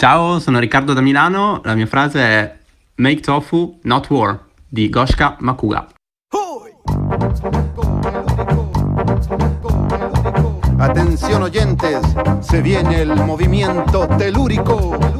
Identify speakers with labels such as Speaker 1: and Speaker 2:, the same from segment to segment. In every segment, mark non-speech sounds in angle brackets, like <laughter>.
Speaker 1: Ciao, sono Riccardo da Milano. La mia frase è Make tofu, not war di Goshka Makuga.
Speaker 2: Atención oyentes, se viene el movimiento telúrico.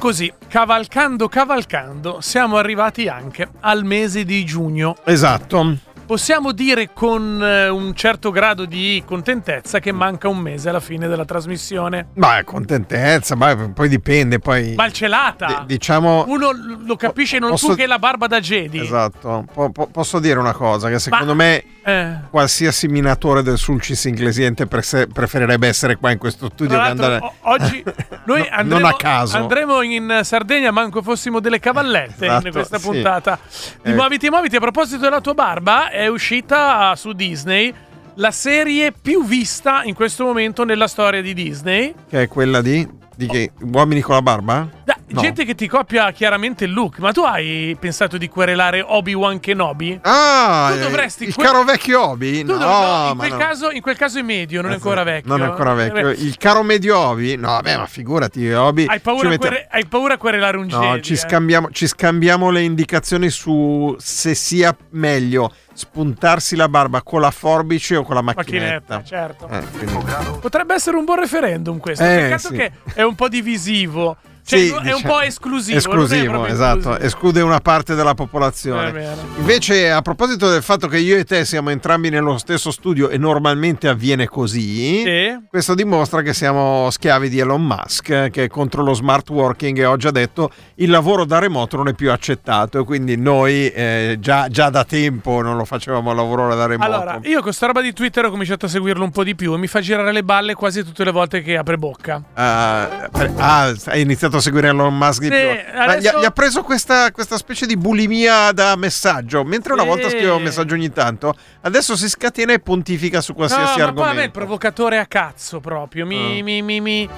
Speaker 3: Così, cavalcando, cavalcando, siamo arrivati anche al mese di giugno.
Speaker 4: Esatto.
Speaker 3: Possiamo dire con eh, un certo grado di contentezza che manca un mese alla fine della trasmissione.
Speaker 4: Ma contentezza, ma poi dipende, poi
Speaker 3: Malcelata!
Speaker 4: di- diciamo
Speaker 3: Uno lo capisce non
Speaker 4: Posso-
Speaker 3: tu che è la barba da Jedi.
Speaker 4: Esatto. Po- po- posso dire una cosa che secondo me
Speaker 3: Eh,
Speaker 4: qualsiasi minatore del sulcis inglesiente pre- preferirebbe essere qua in questo studio che andare
Speaker 3: o- oggi <laughs> noi
Speaker 4: No,
Speaker 3: andremo,
Speaker 4: non a caso.
Speaker 3: andremo in Sardegna manco fossimo delle cavallette in
Speaker 4: Esatto,
Speaker 3: questa
Speaker 4: sì.
Speaker 3: puntata. Di
Speaker 4: Eh.
Speaker 3: Muoviti Muoviti, a proposito della tua barba, è uscita su Disney la serie più vista in questo momento nella storia di Disney.
Speaker 4: che è quella di, di che, uomini con la barba?
Speaker 3: Da-
Speaker 4: No.
Speaker 3: Gente che ti copia chiaramente il look, ma tu hai pensato di querelare Obi-Wan Kenobi?
Speaker 4: Ah,
Speaker 3: Tu
Speaker 4: eh,
Speaker 3: dovresti
Speaker 4: il
Speaker 3: que-
Speaker 4: caro vecchio Obi?
Speaker 3: Tu
Speaker 4: No,
Speaker 3: dov- no, in,
Speaker 4: ma
Speaker 3: quel
Speaker 4: no.
Speaker 3: caso, in quel caso è medio, non è ancora vecchio.
Speaker 4: Non è ancora vecchio.
Speaker 3: Eh,
Speaker 4: Il caro medio Obi? No, vabbè, ma figurati, Obi.
Speaker 3: Hai paura, a
Speaker 4: mettiamo-
Speaker 3: quere- hai paura a querelare un
Speaker 4: No,
Speaker 3: Jedi?
Speaker 4: ci,
Speaker 3: eh?
Speaker 4: scambiamo, ci scambiamo le indicazioni su se sia meglio spuntarsi la barba con la forbice o con la macchinetta.
Speaker 3: Macchinetta, certo.
Speaker 4: Eh, quindi-
Speaker 3: Potrebbe essere un buon referendum questo.
Speaker 4: Eh,
Speaker 3: Peccato
Speaker 4: sì.
Speaker 3: che è un po' divisivo. Cioè,
Speaker 4: Sì,
Speaker 3: è un
Speaker 4: diciamo-
Speaker 3: po' esclusivo.
Speaker 4: Esclusivo, esatto,
Speaker 3: esclusivo.
Speaker 4: esclude una parte della popolazione. Invece, a proposito del fatto che io e te siamo entrambi nello stesso studio e normalmente avviene così,
Speaker 3: Sì.
Speaker 4: questo dimostra che siamo schiavi di Elon Musk, che è contro lo smart working e ho già detto il lavoro da remoto non è più accettato e quindi noi eh, già, già da tempo non lo facevamo il lavoro da remoto.
Speaker 3: Allora, io con sta roba di Twitter ho cominciato a seguirlo un po' di più e mi fa girare le balle quasi tutte le volte che apre bocca.
Speaker 4: Ah, per- ah, hai iniziato a seguire Elon Musk di
Speaker 3: Sì,
Speaker 4: più. Gli,
Speaker 3: adesso-
Speaker 4: ha, gli ha preso questa, questa specie di bulimia da messaggio. Mentre una
Speaker 3: Sì.
Speaker 4: volta scriveva un messaggio ogni tanto, adesso si scatena e pontifica su
Speaker 3: No,
Speaker 4: qualsiasi
Speaker 3: ma a me il
Speaker 4: argomento.
Speaker 3: provocatore a cazzo proprio. Mi,
Speaker 4: Ah.
Speaker 3: mi, mi, mi-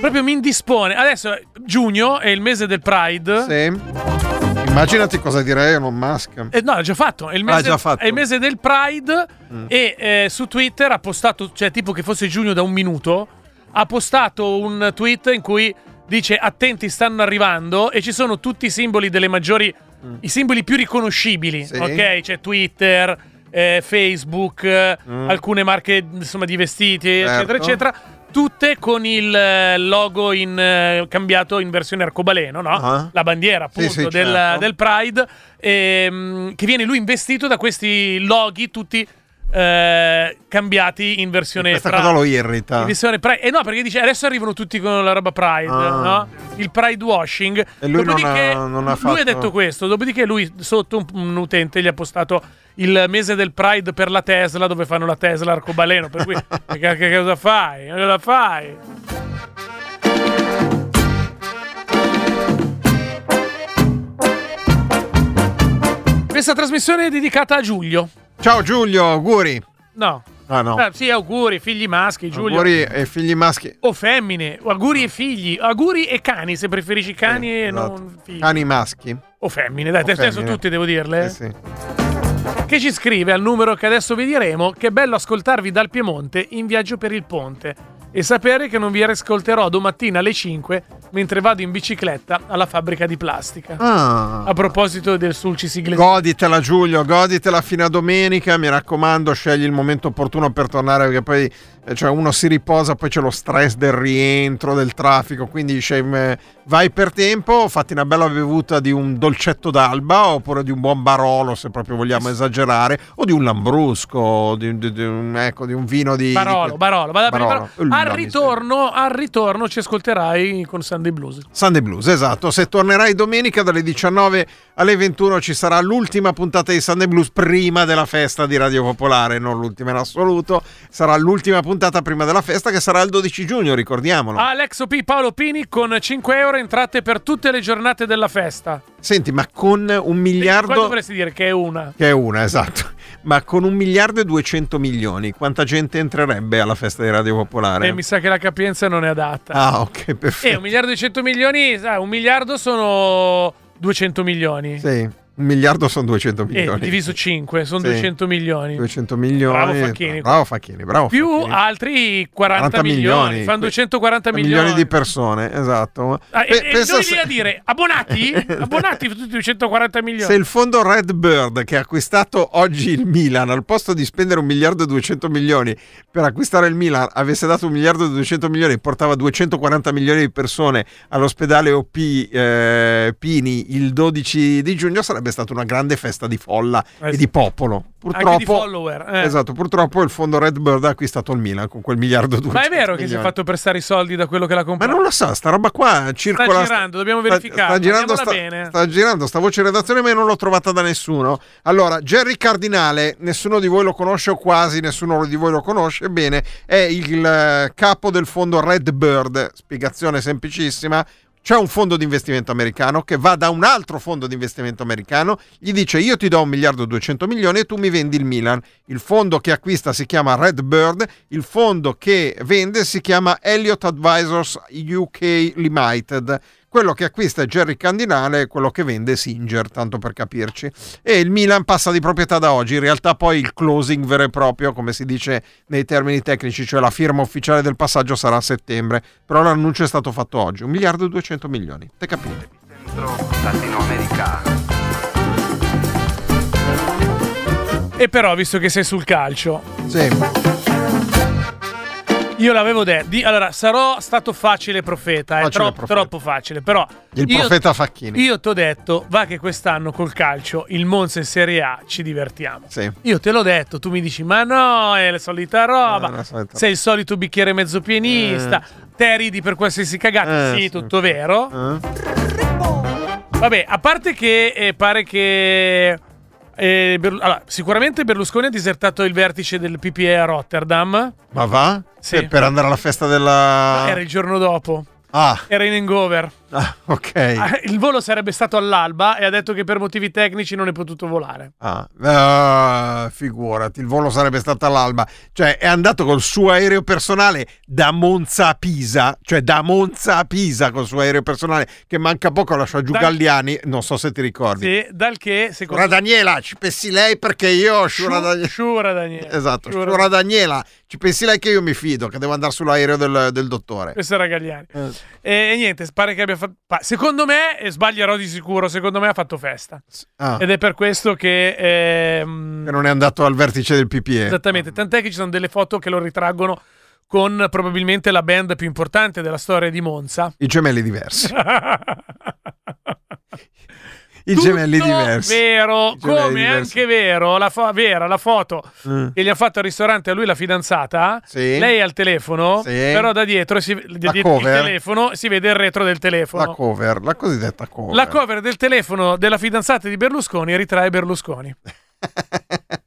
Speaker 3: proprio mi indispone. Adesso giugno è il mese del Pride.
Speaker 4: Sì. Immaginati cosa direi Elon Musk.
Speaker 3: Eh, no, l'ha già fatto. È il
Speaker 4: Ah,
Speaker 3: mese,
Speaker 4: fatto.
Speaker 3: È il mese del Pride.
Speaker 4: Mm.
Speaker 3: E eh, su Twitter ha postato, cioè tipo che fosse giugno da un minuto, ha postato un tweet in cui dice attenti stanno arrivando e ci sono tutti i simboli delle maggiori, i simboli più riconoscibili,
Speaker 4: Mm. Sì.
Speaker 3: ok? C'è Twitter, eh, Facebook, eh,
Speaker 4: Mm.
Speaker 3: alcune marche insomma di vestiti, eccetera,
Speaker 4: Certo.
Speaker 3: eccetera. Tutte con il eh, logo in, eh, cambiato in versione arcobaleno, no?
Speaker 4: Ah.
Speaker 3: La bandiera
Speaker 4: Sì,
Speaker 3: appunto
Speaker 4: sì,
Speaker 3: del,
Speaker 4: certo.
Speaker 3: del Pride, ehm, che viene lui investito da questi loghi tutti eh, cambiati in versione
Speaker 4: Questa
Speaker 3: Pride.
Speaker 4: cosa lo irrita.
Speaker 3: In versione Pride. Eh no, perché dice adesso arrivano tutti con la roba Pride,
Speaker 4: Ah.
Speaker 3: no? Il Pride washing.
Speaker 4: E lui non ha- non ha
Speaker 3: Lui
Speaker 4: fatto-
Speaker 3: ha detto questo, dopodiché lui sotto un, un utente gli ha postato il mese del Pride per la Tesla, dove fanno la Tesla arcobaleno. Per cui, <laughs> che, che cosa fai? Cosa fai? Questa trasmissione è dedicata a Giulio.
Speaker 4: Ciao Giulio, auguri.
Speaker 3: No.
Speaker 4: Ah no.
Speaker 3: Eh, sì, auguri, figli maschi, Giulio.
Speaker 4: Auguri e figli maschi.
Speaker 3: O femmine, o auguri e figli, auguri e cani, se preferisci cani e
Speaker 4: Esatto.
Speaker 3: non figli.
Speaker 4: Cani maschi.
Speaker 3: O femmine, dai,
Speaker 4: O
Speaker 3: adesso
Speaker 4: femmine.
Speaker 3: tutti devo dirle.
Speaker 4: Sì, sì.
Speaker 3: Che ci scrive al numero che adesso vi diremo che bello ascoltarvi dal Piemonte in viaggio per il ponte e sapere che non vi ascolterò domattina alle 5 mentre vado in bicicletta alla fabbrica di plastica.
Speaker 4: Ah.
Speaker 3: A proposito del Sulci Siglesi.
Speaker 4: Goditela Giulio, goditela fino a domenica, mi raccomando, scegli il momento opportuno per tornare perché poi eh, cioè, uno si riposa, poi c'è lo stress del rientro, del traffico, quindi scegli, vai per tempo, fatti una bella bevuta di un dolcetto d'alba oppure di un buon barolo se proprio vogliamo esagerare, o di un lambrusco, di, di- di un, ecco, di un vino di...
Speaker 3: Barolo,
Speaker 4: di-
Speaker 3: Barolo, vado a prendere
Speaker 4: Barolo.
Speaker 3: Barolo. Al ritorno, al ritorno ci ascolterai con Sunday Blues.
Speaker 4: Sunday Blues, esatto. Se tornerai domenica dalle 19 alle 21 ci sarà l'ultima puntata di Sunday Blues prima della festa di Radio Popolare, non l'ultima in assoluto. Sarà l'ultima puntata prima della festa che sarà il 12 giugno, ricordiamolo.
Speaker 3: Alex OP Paolo Pini con 5 euro entrate per tutte le giornate della festa.
Speaker 4: Senti, ma con un
Speaker 3: Qua
Speaker 4: miliardo...
Speaker 3: dovresti dire che è una.
Speaker 4: Che è una, esatto. Ma con un miliardo e 200 milioni, quanta gente entrerebbe alla festa di Radio Popolare?
Speaker 3: E mi sa che la capienza non è adatta.
Speaker 4: Ah, ok,
Speaker 3: E
Speaker 4: perfetto.
Speaker 3: un miliardo e 100 milioni, sai, un miliardo sono 200 milioni.
Speaker 4: Sì, un miliardo sono 200
Speaker 3: E
Speaker 4: milioni.
Speaker 3: diviso 5 sono
Speaker 4: Sì.
Speaker 3: 200 milioni.
Speaker 4: 200 milioni.
Speaker 3: Bravo Facchini.
Speaker 4: Bravo Facchini, bravo
Speaker 3: Più
Speaker 4: Facchini.
Speaker 3: altri 40,
Speaker 4: 40
Speaker 3: milioni.
Speaker 4: milioni.
Speaker 3: Fanno 240 milioni.
Speaker 4: milioni di persone, esatto.
Speaker 3: Ah, e,
Speaker 4: Pe-
Speaker 3: e noi
Speaker 4: se-
Speaker 3: a dire abbonati? <laughs> abbonati tutti 240 milioni.
Speaker 4: Se il fondo Red Bird che ha acquistato oggi il Milan, al posto di spendere un miliardo e 200 milioni per acquistare il Milan, avesse dato un miliardo e 200 milioni, portava 240 milioni di persone all'ospedale OP eh, Pini il 12 di giugno, sarebbe stata una grande festa di folla
Speaker 3: Eh
Speaker 4: e di popolo. Purtroppo,
Speaker 3: Anche di follower. eh.
Speaker 4: Esatto, purtroppo il fondo Red Bird ha acquistato il Milan con quel miliardo 200
Speaker 3: Ma è vero che si è
Speaker 4: milioni.
Speaker 3: fatto prestare i soldi da quello che l'ha
Speaker 4: Ma
Speaker 3: comprato?
Speaker 4: non lo so, sta roba qua circola.
Speaker 3: girando, dobbiamo
Speaker 4: sta-
Speaker 3: verificarlo,
Speaker 4: Sta, girando, sta, sta girando sta voce in redazione, ma io non l'ho trovata da nessuno. Allora, Jerry Cardinale, nessuno di voi lo conosce o quasi nessuno di voi lo conosce. Bene, è il eh, capo del fondo Red Bird. Spiegazione semplicissima. C'è un fondo di investimento americano che va da un altro fondo di investimento americano, gli dice io ti do un miliardo e 200 milioni e tu mi vendi il Milan. Il fondo che acquista si chiama Red Bird, il fondo che vende si chiama Elliott Advisors UK Limited. Quello che acquista è Jerry Cardinale, quello che vende è Singer, tanto per capirci. E il Milan passa di proprietà da oggi. In realtà poi il closing vero e proprio, come si dice nei termini tecnici, cioè la firma ufficiale del passaggio sarà a settembre. Però l'annuncio è stato fatto oggi. Un miliardo e 200 milioni. Te capite?
Speaker 5: latinoamericano.
Speaker 3: E però, visto che sei sul calcio,
Speaker 4: Sì.
Speaker 3: Io l'avevo detto. allora, sarò stato facile profeta, è
Speaker 4: Facile
Speaker 3: troppo,
Speaker 4: profeta.
Speaker 3: troppo facile. Però
Speaker 4: Il
Speaker 3: io-
Speaker 4: profeta Facchini.
Speaker 3: Io ti ho detto, va che quest'anno col calcio, il Monza in Serie A, ci divertiamo.
Speaker 4: Sì.
Speaker 3: Io te l'ho detto, tu mi dici, ma no, è la solita roba.
Speaker 4: Eh, la solita
Speaker 3: Sei il solito bicchiere mezzo pienista. Te ridi per qualsiasi cagata.
Speaker 4: Eh,
Speaker 3: sì,
Speaker 4: sì.
Speaker 3: tutto vero.
Speaker 4: Eh?
Speaker 3: Vabbè, a parte che eh, pare che. Eh, Berlu- allora, sicuramente Berlusconi ha disertato il vertice del PPE a Rotterdam.
Speaker 4: Ma va?
Speaker 3: Sì.
Speaker 4: Per- Per andare alla festa della...
Speaker 3: Era il giorno dopo.
Speaker 4: Ah,
Speaker 3: Era in hangover.
Speaker 4: Ah, ok.
Speaker 3: Ah, Il volo sarebbe stato all'alba e ha detto che per motivi tecnici non è potuto volare.
Speaker 4: Ah, ah, figurati, il volo sarebbe stato all'alba. Cioè, è andato col suo aereo personale da Monza a Pisa, cioè da Monza a Pisa col suo aereo personale, che manca poco lascia giù
Speaker 3: Dal-
Speaker 4: Galliani, non so se ti ricordi.
Speaker 3: Sì, dal che secondo
Speaker 4: Shura Daniela, ci pensi lei perché io, Shura Daniela...
Speaker 3: Shura Daniele.
Speaker 4: Esatto,
Speaker 3: Shura-
Speaker 4: Shura Daniela, ci pensi lei che io mi fido, che devo andare sull'aereo del, del dottore.
Speaker 3: Questo era Gagliani.
Speaker 4: Eh.
Speaker 3: E, e niente, pare che abbia fatto. Secondo me, e sbaglierò di sicuro, secondo me ha fatto festa.
Speaker 4: Ah,
Speaker 3: Ed è per questo che. ehm,
Speaker 4: che non è andato al vertice del PPE.
Speaker 3: Esattamente, tant'è che ci sono delle foto che lo ritraggono con probabilmente la band più importante della storia di Monza.
Speaker 4: I gemelli diversi. <laughs> I gemelli diversi.
Speaker 3: Vero,
Speaker 4: gemelli
Speaker 3: come
Speaker 4: diversi.
Speaker 3: anche vero, la fo- vera la foto
Speaker 4: Mm.
Speaker 3: che gli ha fatto al ristorante a lui la fidanzata.
Speaker 4: Sì.
Speaker 3: Lei al telefono,
Speaker 4: Sì.
Speaker 3: però da dietro, si, dietro il telefono si vede il retro del telefono.
Speaker 4: La cover, la cosiddetta cover.
Speaker 3: La cover del telefono della fidanzata di Berlusconi ritrae Berlusconi. <laughs>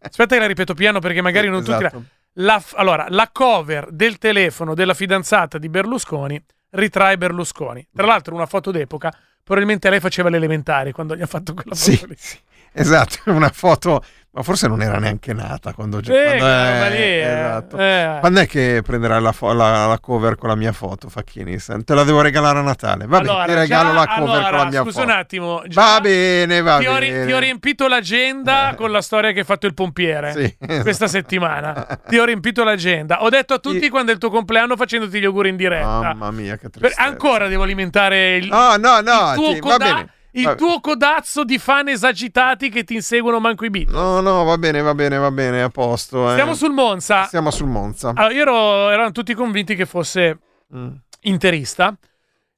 Speaker 3: Aspetta che la ripeto piano perché magari non tutti
Speaker 4: Esatto.
Speaker 3: la... la f- allora, la cover del telefono della fidanzata di Berlusconi ritrae Berlusconi. Tra l'altro una foto d'epoca, probabilmente lei faceva l'elementare quando gli ha fatto quella foto
Speaker 4: Sì,
Speaker 3: lì.
Speaker 4: sì. Esatto, <laughs> una foto, ma forse non era neanche nata quando,
Speaker 3: Eh,
Speaker 4: quando- eh,
Speaker 3: eh.
Speaker 4: esatto.
Speaker 3: Eh.
Speaker 4: Quando è che prenderai la, fo- la- la cover con la mia foto, Facchini? Te la devo regalare a Natale. Va bene,
Speaker 3: Allora,
Speaker 4: ti regalo
Speaker 3: già-
Speaker 4: la cover
Speaker 3: allora,
Speaker 4: con la mia
Speaker 3: scusa
Speaker 4: foto.
Speaker 3: un attimo.
Speaker 4: Va bene, va
Speaker 3: ti ho, ri-
Speaker 4: bene.
Speaker 3: ti ho riempito l'agenda con la storia che hai fatto il pompiere
Speaker 4: Sì, esatto.
Speaker 3: questa settimana. <laughs> Ti ho riempito l'agenda. Ho detto a tutti
Speaker 4: Sì.
Speaker 3: quando è il tuo compleanno facendoti gli auguri in diretta.
Speaker 4: Mamma mia, che
Speaker 3: Per-
Speaker 4: tristezza.
Speaker 3: ancora devo alimentare il,
Speaker 4: No, no, no,
Speaker 3: il tuo,
Speaker 4: ti- va bene.
Speaker 3: Il
Speaker 4: Va-
Speaker 3: tuo codazzo di fan esagitati che ti inseguono manco i beat.
Speaker 4: No, no, va bene, va bene, va bene, a posto. eh.
Speaker 3: Stiamo sul Monza.
Speaker 4: Siamo sul Monza.
Speaker 3: Allora, io ero, erano tutti convinti che fosse
Speaker 4: Mm.
Speaker 3: interista.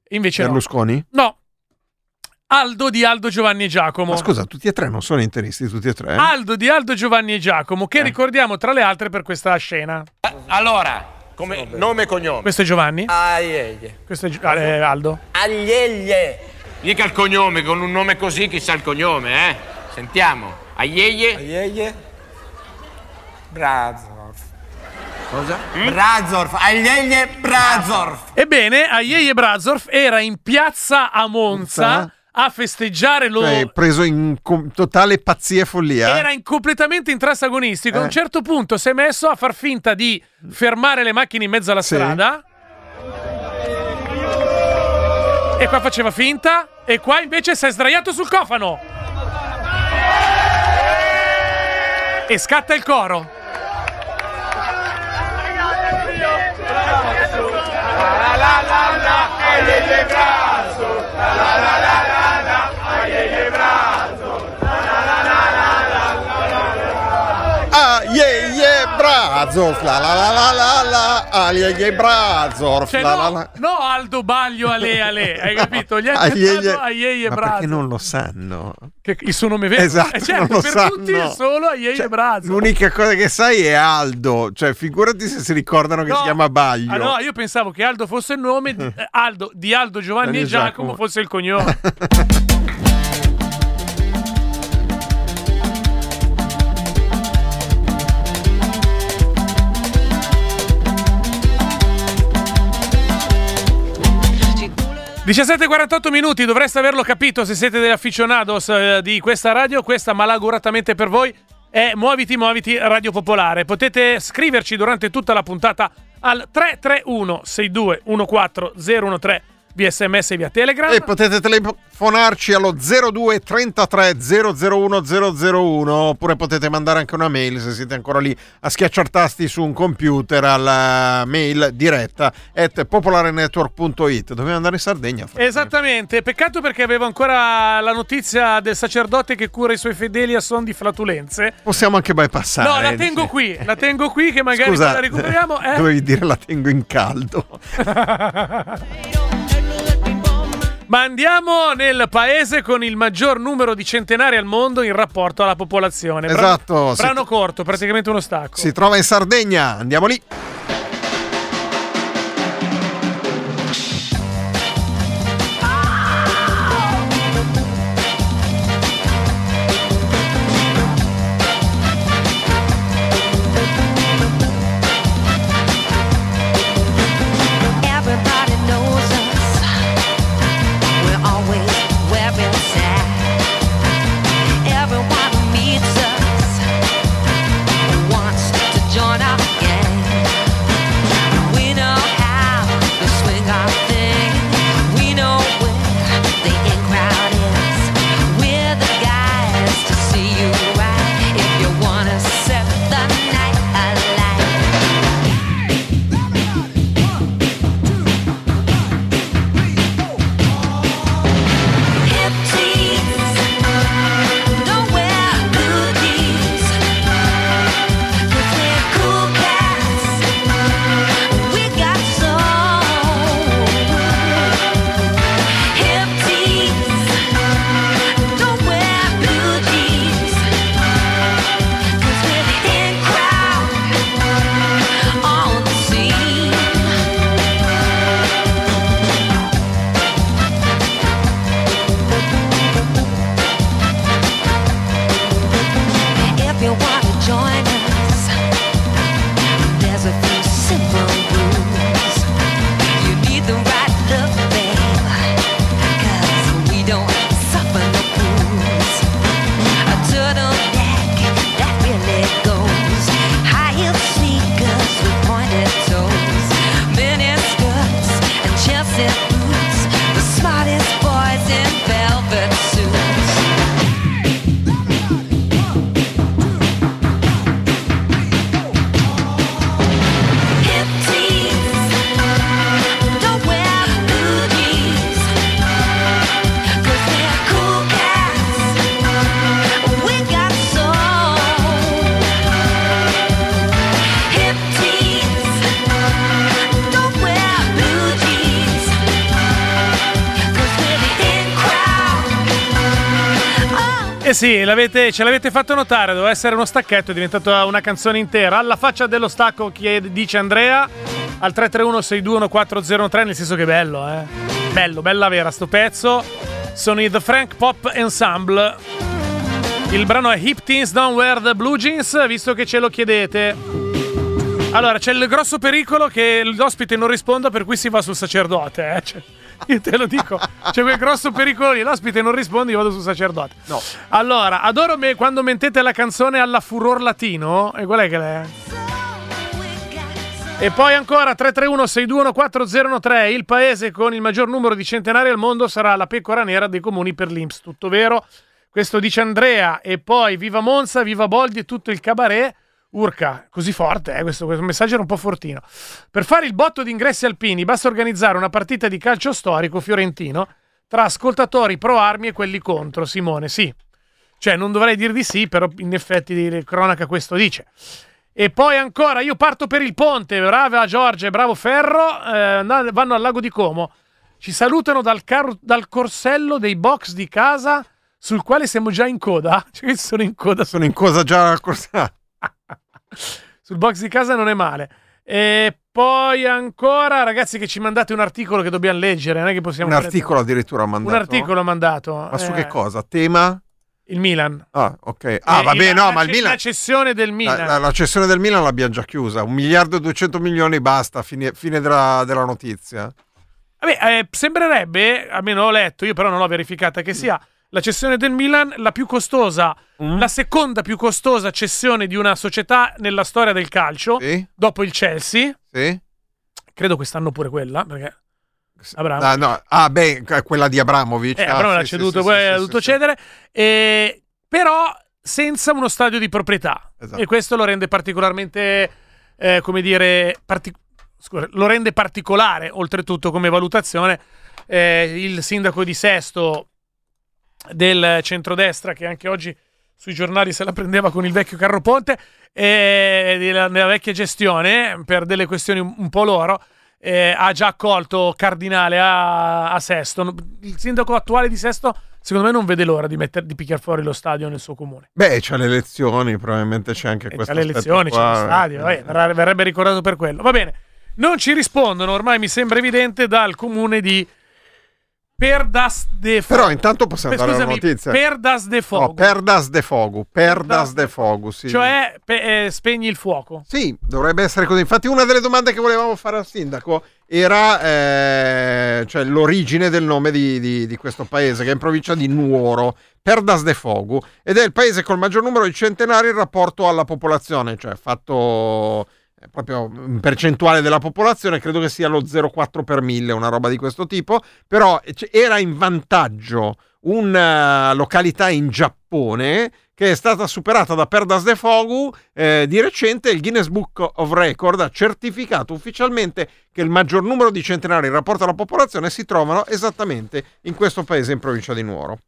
Speaker 3: Invece.
Speaker 4: Berlusconi?
Speaker 3: No. Aldo di Aldo Giovanni e Giacomo.
Speaker 4: Ma scusa, tutti e tre non sono interisti, tutti e tre?
Speaker 3: Aldo di Aldo Giovanni e Giacomo,
Speaker 4: Eh.
Speaker 3: che ricordiamo tra le altre per questa scena.
Speaker 6: Allora, come nome e cognome.
Speaker 3: Questo è Giovanni,
Speaker 6: Aieye.
Speaker 3: questo è Gi- eh, Aldo.
Speaker 6: Aglieglie. Mica il cognome, con un nome così chissà il cognome, eh? Sentiamo. Aieye.
Speaker 7: Aieye Brazorf.
Speaker 6: Cosa?
Speaker 7: Brazorf, Aieye Brazorf.
Speaker 3: Ebbene, Aieie Brazorf era in piazza a Monza a festeggiare lo...
Speaker 4: Cioè, preso in com- totale pazzia e follia.
Speaker 3: Era in- completamente intrassagonistico. A un
Speaker 4: Eh.
Speaker 3: certo punto si è messo a far finta di fermare le macchine in mezzo alla
Speaker 4: Sì.
Speaker 3: strada. E qua faceva finta. E qua invece si è sdraiato sul cofano. E scatta il coro.
Speaker 4: Yeah, Brazorf, la la la la la la, yeah, Brazorf,
Speaker 3: Cioè,
Speaker 4: la
Speaker 3: no,
Speaker 4: la la.
Speaker 3: no Aldo Baglio Ale Ale, hai capito? Gli ha
Speaker 4: yeah.
Speaker 3: Aieie
Speaker 4: Ma perché
Speaker 3: Brazorf.
Speaker 4: non lo sanno?
Speaker 3: Che il suo nome vero.
Speaker 4: Esatto,
Speaker 3: Eh, certo,
Speaker 4: non lo
Speaker 3: per
Speaker 4: sanno.
Speaker 3: tutti è solo Aieie
Speaker 4: Cioè,
Speaker 3: Brazorf.
Speaker 4: L'unica cosa che sai è Aldo, cioè figurati se si ricordano che
Speaker 3: No.
Speaker 4: si chiama Baglio.
Speaker 3: Ah, no, io pensavo che Aldo fosse il nome, di, <laughs> Aldo, di Aldo Giovanni e
Speaker 4: Giovanni e
Speaker 3: Giacomo
Speaker 4: Giacomo.
Speaker 3: fosse il cognome. <laughs> ...17.48 minuti, dovreste averlo capito se siete degli aficionados eh, di questa radio, questa malauguratamente per voi è Muoviti Muoviti Radio Popolare. Potete scriverci durante tutta la puntata al 331 6214 013 via sms e via telegram.
Speaker 4: E potete telefonarci allo 02 33 001 001 oppure potete mandare anche una mail se siete ancora lì a schiacciar tasti su un computer alla mail diretta at popolarenetwork.it doveva andare in Sardegna.
Speaker 3: Esattamente, peccato perché avevo ancora la notizia del sacerdote che cura i suoi fedeli a son di flatulenze.
Speaker 4: possiamo anche bypassare
Speaker 3: No, la tengo
Speaker 4: dice.
Speaker 3: qui, la tengo qui che magari
Speaker 4: Scusa,
Speaker 3: la recuperiamo. Eh? <laughs>
Speaker 4: dovevi dire la tengo in caldo <laughs> <laughs>
Speaker 3: Ma andiamo nel paese con il maggior numero di centenari al mondo in rapporto alla popolazione. Brano-
Speaker 4: Esatto, si-
Speaker 3: Brano corto, praticamente uno stacco.
Speaker 4: si trova in Sardegna andiamo lì
Speaker 3: sì, ce l'avete fatto notare, doveva essere uno stacchetto, è diventata una canzone intera. Alla faccia dello stacco, chiede- dice Andrea, al 331-621-403, nel senso che bello, eh. Bello, bella vera sto pezzo. Sono i The Frank Pop Ensemble. Il brano è Hip Teens Don't Wear the Blue Jeans, visto che ce lo chiedete. Allora, c'è il grosso pericolo che l'ospite non risponda, per cui si va sul sacerdote. Eh? Io te lo dico, c'è quel grosso pericolo lì. L'ospite non risponde, io vado sul sacerdote.
Speaker 4: No.
Speaker 3: Allora, adoro me quando mentete la canzone alla furor latino. E qual è che è? E poi ancora 331-621-4013, il paese con il maggior numero di centenari al mondo sarà la pecora nera dei comuni per l'Inps. Tutto vero? Questo dice Andrea. E poi viva Monza, viva Boldi e tutto il cabaret. Urca, così forte, eh, questo, questo messaggio era un po' fortino. Per fare il botto di ingressi alpini basta organizzare una partita di calcio storico fiorentino tra ascoltatori pro armi e quelli contro. Simone, sì. Cioè, non dovrei dir di sì, però in effetti cronaca questo dice. E poi ancora, io parto per il ponte, brava Giorgia e bravo Ferro, eh, vanno al lago di Como. Ci salutano dal, car- dal corsello dei box di casa sul quale siamo già in coda. <laughs> Cioè, sono in coda
Speaker 4: Sono in cosa già al corsa.
Speaker 3: Sul box di casa non è male. E poi ancora, ragazzi, che ci mandate un articolo che dobbiamo leggere. Non è che possiamo
Speaker 4: Un articolo addirittura ha mandato.
Speaker 3: Un articolo mandato.
Speaker 4: Ma su
Speaker 3: eh,
Speaker 4: che cosa? Tema?
Speaker 3: Il Milan.
Speaker 4: Ah, ok. Ah,
Speaker 3: Eh,
Speaker 4: vabbè,
Speaker 3: il-
Speaker 4: no,
Speaker 3: la
Speaker 4: ma il Milan.
Speaker 3: La cessione del Milan.
Speaker 4: La, la- la cessione del Milan l'abbiamo già chiusa. Un miliardo e 200 milioni, basta. Fine, fine della, della notizia.
Speaker 3: Vabbè, eh, sembrerebbe, almeno ho letto, io però non l'ho verificata, che sia la cessione del Milan la più costosa,
Speaker 4: Mm.
Speaker 3: la seconda più costosa cessione di una società nella storia del calcio,
Speaker 4: Sì?
Speaker 3: dopo il Chelsea.
Speaker 4: Sì?
Speaker 3: Credo quest'anno pure quella, perché.
Speaker 4: Ah, no. Ah, beh, quella di Abramovic.
Speaker 3: Eh,
Speaker 4: Ah,
Speaker 3: Abramo l'ha
Speaker 4: sì,
Speaker 3: ceduto,
Speaker 4: sì,
Speaker 3: poi ha dovuto cedere. E- però senza uno stadio di proprietà.
Speaker 4: Esatto.
Speaker 3: E questo lo rende particolarmente, eh, come dire, parti- scusa, lo rende particolare, oltretutto come valutazione. Eh, il sindaco di Sesto del centrodestra, che anche oggi sui giornali se la prendeva con il vecchio Carro Ponte, eh, della- nella vecchia gestione, per delle questioni un, un po' loro, eh, ha già accolto Cardinale a, a Sesto. Il sindaco attuale di Sesto, secondo me, non vede l'ora di, metter, di picchiare fuori lo stadio nel suo comune.
Speaker 4: Beh, c'è le elezioni, probabilmente c'è anche
Speaker 3: E
Speaker 4: questo.
Speaker 3: c'è le elezioni, c'è
Speaker 4: qua,
Speaker 3: lo stadio,
Speaker 4: eh.
Speaker 3: vabbè, verrebbe ricordato per quello. Va bene, non ci rispondono, ormai mi sembra evidente, dal comune di Perdas de Fogo.
Speaker 4: Però intanto possiamo dare la
Speaker 3: Scusami,
Speaker 4: notizia.
Speaker 3: Perdas de Fogo.
Speaker 4: No, Perdas de Fogo. Perdas de Fogo, sì.
Speaker 3: Cioè, pe- eh, spegni il fuoco.
Speaker 4: Sì, dovrebbe essere così. Infatti, una delle domande che volevamo fare al sindaco era eh, cioè, l'origine del nome di, di- di questo paese, che è in provincia di Nuoro, Perdas de Fogo, ed è il paese col maggior numero di centenari in rapporto alla popolazione, cioè fatto eh, proprio in percentuale della popolazione, credo che sia lo 0,4 per mille, una roba di questo tipo, però eh, era in vantaggio una località in Giappone che è stata superata da Perdas de Fogu eh, di recente il Guinness Book of Record ha certificato ufficialmente che il maggior numero di centenari in rapporto alla popolazione si trovano esattamente in questo paese in provincia di Nuoro.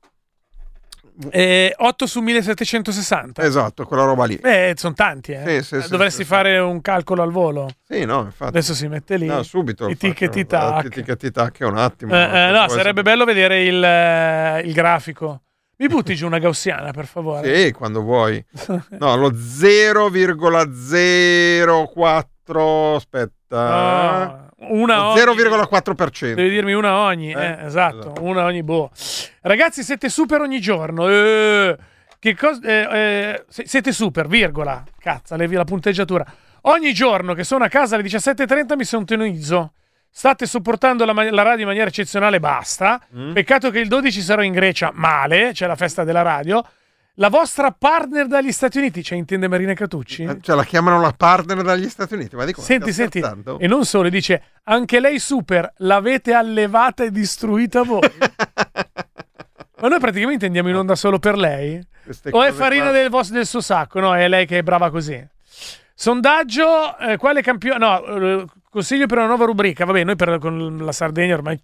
Speaker 3: Eh, 8 su 1760.
Speaker 4: Esatto, quella roba lì.
Speaker 3: Beh, sono tanti, eh.
Speaker 4: Sì, sì,
Speaker 3: Eh, Dovresti
Speaker 4: sì,
Speaker 3: fare un calcolo al volo.
Speaker 4: Sì, no, infatti.
Speaker 3: Adesso si mette lì.
Speaker 4: No, subito.
Speaker 3: I ticket
Speaker 4: faccio.
Speaker 3: tac.
Speaker 4: Eh, Ticket tac un attimo.
Speaker 3: Eh, eh, no,
Speaker 4: Può
Speaker 3: sarebbe bello vedere il, eh, il grafico. Mi butti giù una gaussiana, per favore.
Speaker 4: Sì, quando vuoi. No, lo 0,04 aspetta.
Speaker 3: Ah,
Speaker 4: Lo
Speaker 3: ogni.
Speaker 4: 0,4%.
Speaker 3: Devi dirmi una ogni, eh,
Speaker 4: Eh,
Speaker 3: esatto,
Speaker 4: esatto.
Speaker 3: una ogni boh. Ragazzi, siete super ogni giorno. eh, che cos- eh, eh, siete super, virgola. Cazzo, levi la punteggiatura. Ogni giorno che sono a casa alle 17.30 mi sintonizzo. State sopportando la, la radio in maniera eccezionale, basta.
Speaker 4: Mm.
Speaker 3: Peccato che il 12 sarò in Grecia, male, c'è la festa della radio. La vostra partner dagli Stati Uniti, cioè intende Marina Catucci?
Speaker 4: Eh, Cioè la chiamano la partner dagli Stati Uniti, ma dico, ma
Speaker 3: Senti, senti,
Speaker 4: scherzando?
Speaker 3: e non solo, dice anche lei super, l'avete allevata e distrutta voi. <laughs> Ma noi praticamente andiamo in onda solo per lei?
Speaker 4: Queste
Speaker 3: O è farina del, vostro- del suo sacco? No, è lei che è brava così. Sondaggio, eh, quale campione... No, eh, consiglio per una nuova rubrica. Vabbè, noi per, con la Sardegna ormai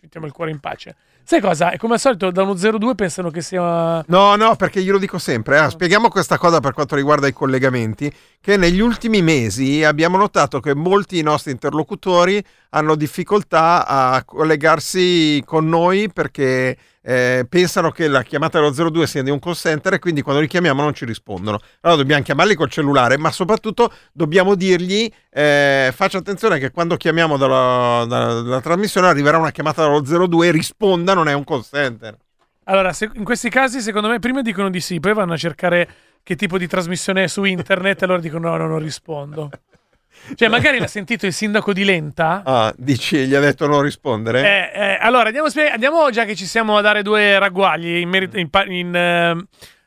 Speaker 3: mettiamo il cuore in pace. Sai cosa? È come al solito, da uno 0-2 pensano che sia...
Speaker 4: No, no, perché glielo dico sempre. eh. Spieghiamo questa cosa per quanto riguarda i collegamenti. che negli ultimi mesi abbiamo notato che molti nostri interlocutori hanno difficoltà a collegarsi con noi perché eh, pensano che la chiamata dello 02 sia di un call center e quindi quando li chiamiamo non ci rispondono. Allora dobbiamo chiamarli col cellulare, ma soprattutto dobbiamo dirgli eh, faccia attenzione che quando chiamiamo dalla, dalla- dalla trasmissione arriverà una chiamata dallo 02 e risponda, non è un call center.
Speaker 3: Allora, se- in questi casi, secondo me, prima dicono di sì, poi vanno a cercare che tipo di trasmissione è su internet e allora dicono no, no, non rispondo. <laughs> Cioè, magari l'ha sentito il sindaco di Lenta.
Speaker 4: Ah, dici, gli ha detto non rispondere?
Speaker 3: Eh, eh, allora, andiamo, andiamo già che ci siamo a dare due ragguagli in merito- in in, ehm,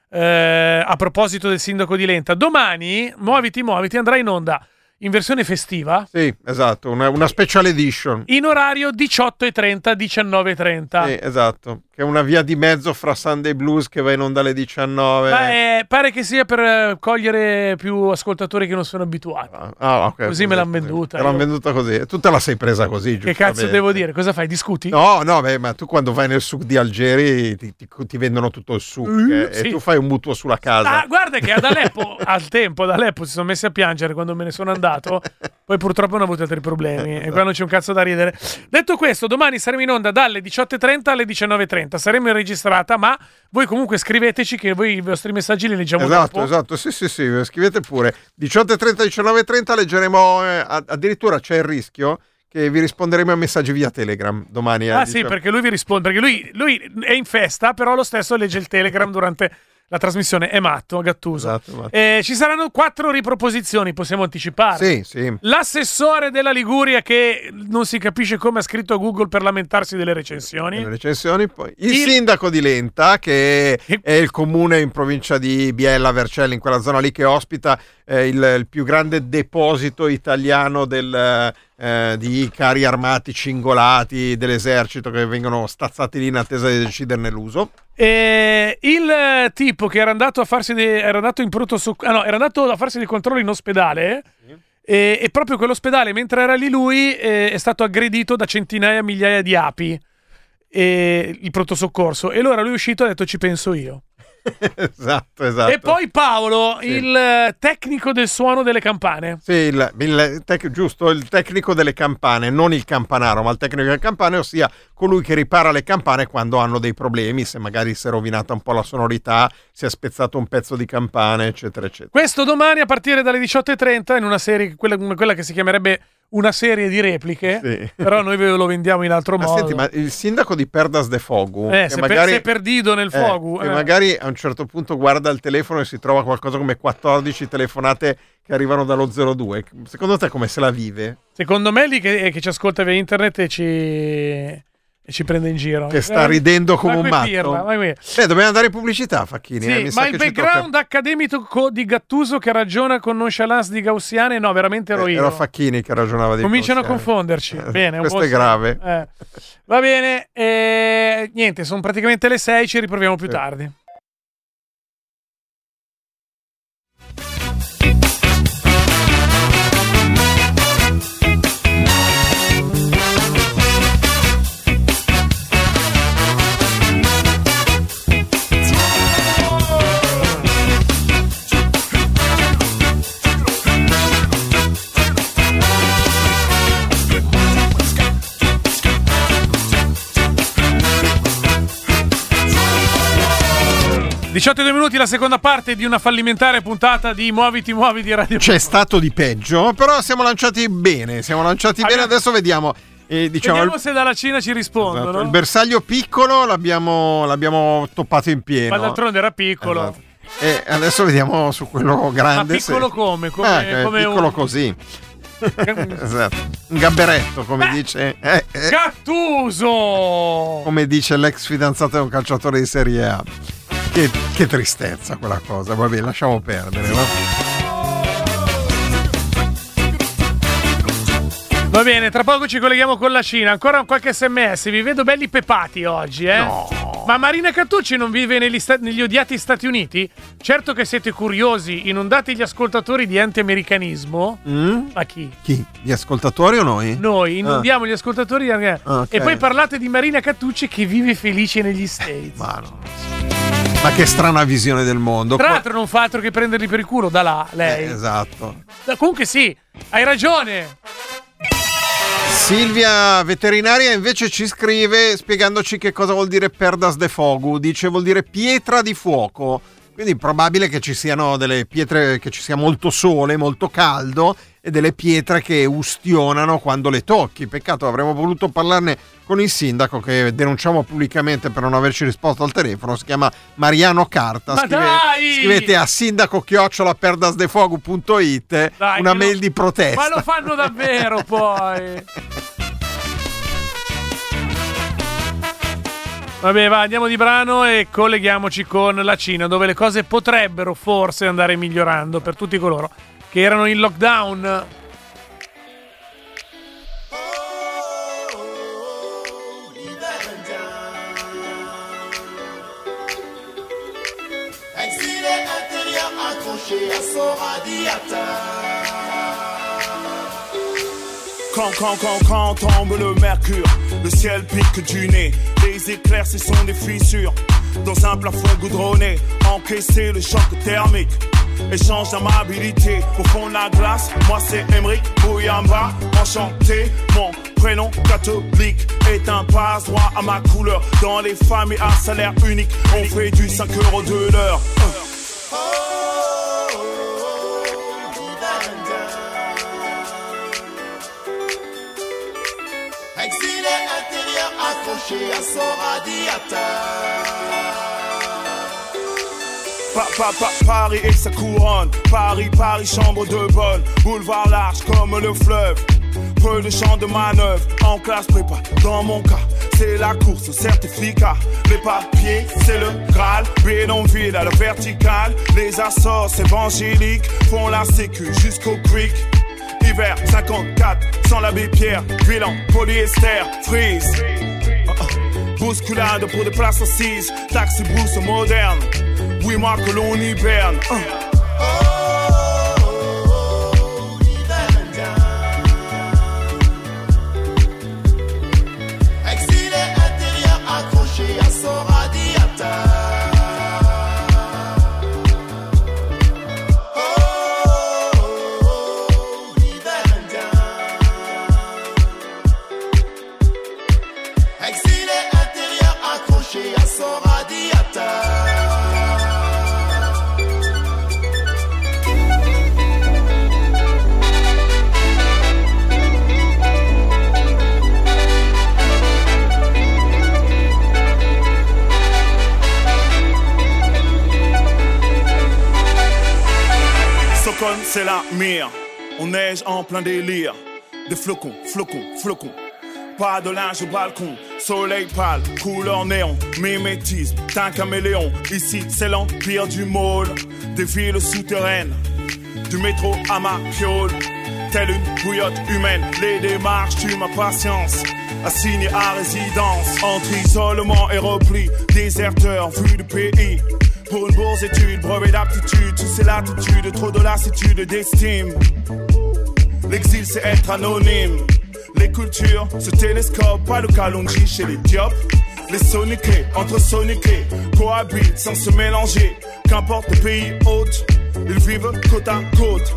Speaker 3: eh, a proposito del sindaco di Lenta. Domani, muoviti, muoviti, andrà in onda in versione festiva
Speaker 4: Sì, esatto, una, una special edition.
Speaker 3: in orario 18.30, 19.30.
Speaker 4: Sì, esatto, che è una via di mezzo fra Sunday Blues che va in onda alle 19.
Speaker 3: Ma, eh, pare che sia per eh, cogliere più ascoltatori che non sono abituati.
Speaker 4: Ah, ok,
Speaker 3: Così me l'hanno venduta.
Speaker 4: Te l'hanno venduta così. Tu te la sei presa così,
Speaker 3: Che cazzo devo dire? Cosa fai? Discuti?
Speaker 4: No, no, beh, ma tu quando vai nel souk di Algeri ti, ti- ti vendono tutto il souk
Speaker 3: Uh,
Speaker 4: eh,
Speaker 3: sì.
Speaker 4: e tu fai un mutuo sulla casa.
Speaker 3: Ah, guarda che ad Aleppo, <laughs> al tempo, ad Aleppo si sono messi a piangere quando me ne sono andato. <laughs> Poi purtroppo hanno avuto altri problemi. E qua non c'è un cazzo da ridere. Detto questo, domani saremo in onda dalle 18.30 alle 19.30. Saremo in registrata, ma voi comunque scriveteci che voi i vostri messaggi li leggiamo
Speaker 4: Esatto, esatto, sì, sì, sì, scrivete pure. 18.30, 19.30 leggeremo, eh, addirittura c'è il rischio che vi risponderemo a messaggi via Telegram domani. eh,
Speaker 3: Ah sì,
Speaker 4: diciamo.
Speaker 3: perché lui vi risponde, perché lui, lui è in festa, però lo stesso legge il Telegram durante la trasmissione. È matto, Gattuso.
Speaker 4: Esatto, matto.
Speaker 3: Eh, ci saranno quattro riproposizioni, possiamo anticipare.
Speaker 4: Sì, sì.
Speaker 3: L'assessore della Liguria che non si capisce come ha scritto a Google per lamentarsi delle recensioni.
Speaker 4: Le recensioni, poi il,
Speaker 3: Il-
Speaker 4: sindaco di Lenta, che è il comune in provincia di Biella Vercelli, in quella zona lì che ospita eh, il, il più grande deposito italiano del, eh, di carri armati cingolati dell'esercito che vengono stazzati lì in attesa di deciderne l'uso.
Speaker 3: E il eh, tipo che era andato a farsi de- era andato in pronto soc- ah, no, era andato a farsi dei controlli in ospedale. E, e proprio quell'ospedale, mentre era lì lui, eh, è stato aggredito da centinaia, migliaia di api. E il pronto soccorso. E allora lui è uscito e ha detto: Ci penso io. <laughs>
Speaker 4: esatto, esatto.
Speaker 3: E poi Paolo,
Speaker 4: Sì.
Speaker 3: il tecnico del suono delle campane.
Speaker 4: Sì, il, il tec- giusto, il tecnico delle campane, non il campanaro, ma il tecnico delle campane, ossia colui che ripara le campane quando hanno dei problemi, se magari si è rovinata un po' la sonorità, si è spezzato un pezzo di campane, eccetera, eccetera.
Speaker 3: Questo domani a partire dalle 18.30 in una serie, quella, quella che si chiamerebbe una serie di repliche,
Speaker 4: Sì.
Speaker 3: però noi ve lo vendiamo in altro
Speaker 4: Ma
Speaker 3: modo.
Speaker 4: senti, ma il sindaco di Perdas de Fogu,
Speaker 3: Eh, se, per-
Speaker 4: magari,
Speaker 3: se perdido nel
Speaker 4: eh, che
Speaker 3: eh.
Speaker 4: magari a un certo punto guarda il telefono e si trova qualcosa come 14 telefonate che arrivano dallo 02, secondo te come se la vive?
Speaker 3: Secondo me lì che, che ci ascolta via internet e ci, e ci prende in giro.
Speaker 4: Che sta
Speaker 3: Eh,
Speaker 4: ridendo come un matto.
Speaker 3: Pirla.
Speaker 4: Eh, dobbiamo andare in pubblicità, Facchini.
Speaker 3: Sì,
Speaker 4: eh, mi sa
Speaker 3: ma il background accademico di Gattuso che ragiona con nonchalance di Gaussiane, no, veramente ero
Speaker 4: Eh,
Speaker 3: io.
Speaker 4: Era Facchini che ragionava di
Speaker 3: Cominciano a
Speaker 4: Gaussiani.
Speaker 3: confonderci.
Speaker 4: Eh,
Speaker 3: Bene,
Speaker 4: questo è grave.
Speaker 3: Eh. Va bene, eh, niente, sono praticamente le 6, ci riproviamo più
Speaker 4: Sì.
Speaker 3: tardi. 18 e 2 minuti, la seconda parte di una fallimentare puntata di Muoviti, Muoviti Radio.
Speaker 4: C'è stato di peggio, però siamo lanciati bene. Siamo lanciati bene. Adesso vediamo. eh, diciamo,
Speaker 3: Vediamo
Speaker 4: il,
Speaker 3: se dalla Cina ci rispondono.
Speaker 4: esatto, il bersaglio piccolo l'abbiamo, l'abbiamo toppato in pieno.
Speaker 3: Ma d'altronde era piccolo.
Speaker 4: Esatto. E adesso vediamo su quello grande.
Speaker 3: Ma piccolo
Speaker 4: se-
Speaker 3: come? Come-
Speaker 4: Ah, che è
Speaker 3: come
Speaker 4: piccolo
Speaker 3: un-
Speaker 4: così. <laughs> esatto. Un gabberetto, come
Speaker 3: Beh.
Speaker 4: dice. eh, eh,
Speaker 3: Gattuso!
Speaker 4: come dice l'ex fidanzato di un calciatore di Serie A. Che, che tristezza quella cosa. Vabbè, lasciamo perdere. va.
Speaker 3: Va bene, tra poco ci colleghiamo con la Cina. Ancora qualche sms. Vi vedo belli pepati oggi, eh? Ma Marina Cattucci non vive negli, sta- negli odiati Stati Uniti? Certo che siete curiosi, inondati gli ascoltatori di anti-americanismo.
Speaker 4: Mm?
Speaker 3: Ma chi?
Speaker 4: Chi? Gli ascoltatori o noi?
Speaker 3: Noi inondiamo gli ascoltatori di
Speaker 4: Ah, ok.
Speaker 3: e poi parlate di Marina Cattucci che vive felice negli States.
Speaker 4: Ma no. Ma che strana visione del mondo.
Speaker 3: Tra l'altro non fa altro che prenderli per il culo da là, lei.
Speaker 4: Eh, esatto.
Speaker 3: Comunque sì, hai ragione.
Speaker 4: Silvia Veterinaria invece ci scrive spiegandoci che cosa vuol dire perdas de fogu. Dice vuol dire pietra di fuoco. Quindi probabile che ci siano delle pietre, che ci sia molto sole, molto caldo e delle pietre che ustionano quando le tocchi. Peccato, avremmo voluto parlarne con il sindaco che denunciamo pubblicamente per non averci risposto al telefono. Si chiama Mariano Carta.
Speaker 3: Ma dai!
Speaker 4: Scrivete a sindaco perdasdefogu.it
Speaker 3: Dai,
Speaker 4: una mail
Speaker 3: lo-
Speaker 4: di protesta.
Speaker 3: Ma lo fanno davvero <laughs> poi. Vabbè, va, andiamo di brano e colleghiamoci con la Cina, dove le cose potrebbero forse andare migliorando per tutti coloro che erano in lockdown.
Speaker 8: Exilé intérieur accroché à son radiateur.
Speaker 9: Quand, quand, quand, quand tombe le mercure, le ciel pique du nez. Les éclairs, ce sont des fissures. Dans un plafond goudronné, encaisser le choc thermique. Échange d'amabilité au fond de la glace. Moi, c'est Emric Bouyamba, enchanté. Mon prénom catholique est un passe-droit à ma couleur. Dans les familles à salaire unique, on fait du 5 euros de l'heure.
Speaker 8: Exilé intérieur accroché à son radiateur.
Speaker 9: Pa, pa, pa, Paris et sa couronne. Paris, Paris, chambre de bonne. Boulevard large comme le fleuve. Peu de champs de manœuvre. En classe prépa, dans mon cas, c'est la course certificat. Les papiers, c'est le Graal. Bénonville à la verticale. Les assos évangéliques font la sécu jusqu'au creek. Hiver 54, sans l'abbé Pierre. Huile polyester, freeze. Bousculade pour des places assises. Taxi brousse moderne. Oui, moi que l'on hiberne. C'est la mire. On neige en plein délire. Des flocons, flocons, flocons. Pas de linge au balcon. Soleil pâle, couleur néon. Mimétisme, d'un caméléon. Ici, c'est l'empire du môle. Des villes souterraines. Du métro à ma piole. Telle une bouillotte humaine. Les démarches tuent ma patience. Assigné à résidence. Entre isolement et repli. Déserteur, vu du pays. Pour une bourse étude, brevet d'aptitude, tu sais l'attitude, trop de lassitude d'estime. L'exil c'est être anonyme. Les cultures se télescopent, pas le calongi chez les. Les soniqués, entre soniqués, cohabitent sans se mélanger. Qu'importe le pays hôte, ils vivent côte à côte.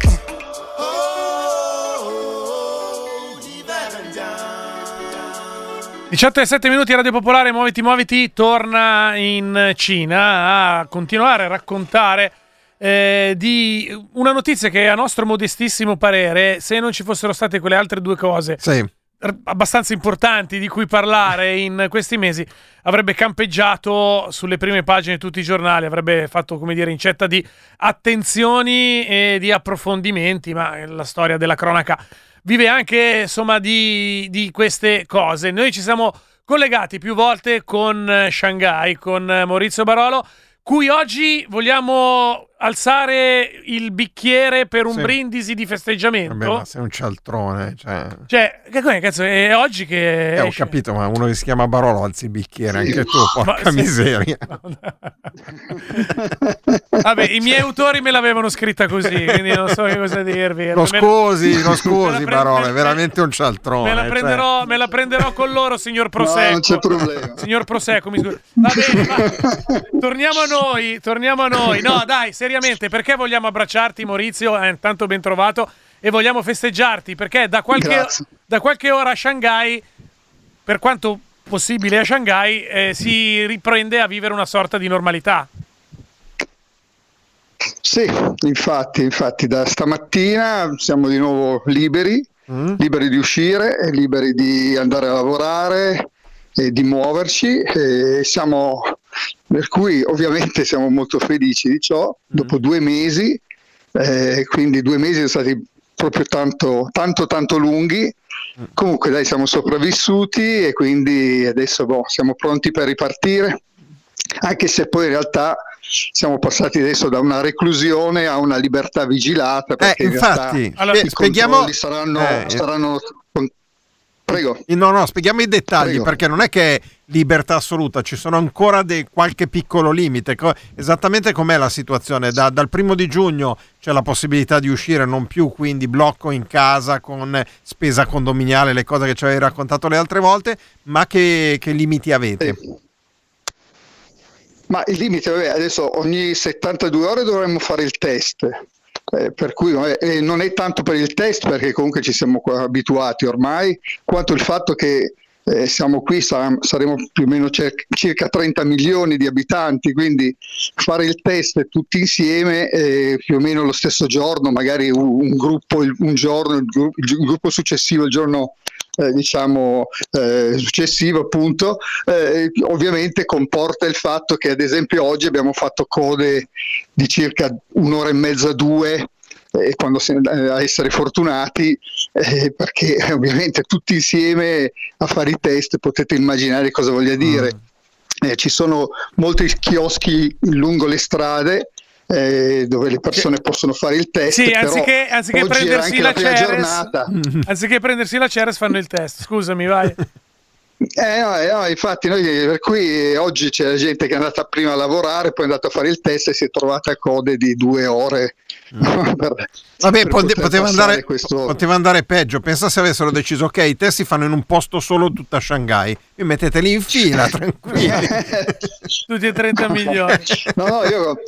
Speaker 3: 18 e 7 minuti Radio Popolare, muoviti, muoviti, torna in Cina a continuare a raccontare eh, di una notizia che a nostro modestissimo parere, se non ci fossero state quelle altre due cose
Speaker 4: Sì.
Speaker 3: r- abbastanza importanti di cui parlare in questi mesi, avrebbe campeggiato sulle prime pagine di tutti i giornali, avrebbe fatto, come dire, incetta di attenzioni e di approfondimenti, ma la storia della cronaca vive anche, insomma, di, di queste cose. Noi ci siamo collegati più volte con eh, Shanghai, con eh, Maurizio Barolo, cui oggi vogliamo alzare il bicchiere per un
Speaker 4: Sì.
Speaker 3: brindisi di
Speaker 4: Vabbè,
Speaker 3: festeggiamento.
Speaker 4: ma sei un cialtrone. Cioè...
Speaker 3: Cioè, che come cazzo? È oggi che.
Speaker 4: Eh, ho capito, ma uno che si chiama Barolo alzi il bicchiere, anche tu, porca
Speaker 3: Ma sì.
Speaker 4: miseria. <laughs>
Speaker 3: Vabbè, i miei autori me l'avevano scritta così, quindi non so che cosa dirvi.
Speaker 4: Lo scusi, <laughs> lo scusi, Barolo, è veramente un cialtrone.
Speaker 3: Me la,
Speaker 4: cioè.
Speaker 3: prenderò, me la prenderò con loro, signor Prosecco.
Speaker 7: non c'è problema.
Speaker 3: Signor Prosecco, mi scusi. Va bene, ma torniamo a noi, torniamo a noi. No, dai, seriamente, perché vogliamo abbracciarti, Maurizio? Eh, intanto ben trovato. E vogliamo festeggiarti, perché da qualche, da qualche ora a Shanghai, per quanto possibile a Shanghai, eh, si riprende a vivere una sorta di normalità.
Speaker 7: Sì, infatti, infatti da stamattina siamo di nuovo liberi, liberi di uscire, liberi di andare a lavorare e di muoverci. E siamo, per cui ovviamente siamo molto felici di ciò, dopo due mesi, eh, quindi due mesi sono stati proprio tanto, tanto, tanto lunghi. Comunque dai, siamo sopravvissuti e quindi adesso boh, siamo pronti per ripartire anche se poi in realtà siamo passati adesso da una reclusione a una libertà vigilata. Perché
Speaker 4: Eh,
Speaker 7: in realtà
Speaker 4: infatti,
Speaker 3: Allora,
Speaker 7: i
Speaker 4: spieghiamo-
Speaker 7: controlli saranno,
Speaker 4: eh,
Speaker 7: saranno Prego.
Speaker 4: No, no, spieghiamo i dettagli
Speaker 7: Prego.
Speaker 4: perché non è che libertà assoluta, ci sono ancora dei- qualche piccolo limite. Co- esattamente com'è la situazione? Da- dal primo di giugno c'è la possibilità di uscire, non più quindi blocco in casa con spesa condominiale, le cose che ci avevi raccontato le altre volte, ma che, che limiti avete?
Speaker 7: Ma il limite, vabbè, adesso ogni 72 ore dovremmo fare il test. Eh, per cui eh, non è tanto per il test perché comunque ci siamo abituati ormai, quanto il fatto che eh, siamo qui, sarà- saremo più o meno cer- circa 30 milioni di abitanti, quindi fare il test tutti insieme eh, più o meno lo stesso giorno, magari un, un gruppo un giorno, il, gru- il gruppo successivo il giorno eh, diciamo eh, successivo appunto eh, ovviamente comporta il fatto che ad esempio oggi abbiamo fatto code di circa un'ora e mezza due eh, quando se- eh, a essere fortunati eh, perché <laughs> ovviamente tutti insieme a fare i test potete immaginare cosa voglia dire Eh, ci sono molti chioschi lungo le strade eh, dove le persone possono fare il test
Speaker 3: Sì, anziché, anziché prendersi la
Speaker 7: la
Speaker 3: Ceres,
Speaker 7: giornata <laughs>
Speaker 3: anziché prendersi la Ceres fanno il test. Scusami, vai. <laughs>
Speaker 7: Eh, no, eh, no, infatti, noi, per cui oggi c'è la gente che è andata prima a lavorare, poi è andata a fare il test e si è trovata a code di due ore. <laughs> per-
Speaker 4: Vabbè,
Speaker 7: per
Speaker 4: poteva, andare,
Speaker 7: questo-
Speaker 4: poteva andare peggio. Pensa se avessero deciso, ok, i test si fanno in un posto solo tutta Shanghai. Vi metteteli in fila, <laughs> tranquilli. <laughs>
Speaker 3: Tutti e 30 milioni.
Speaker 7: No, no, io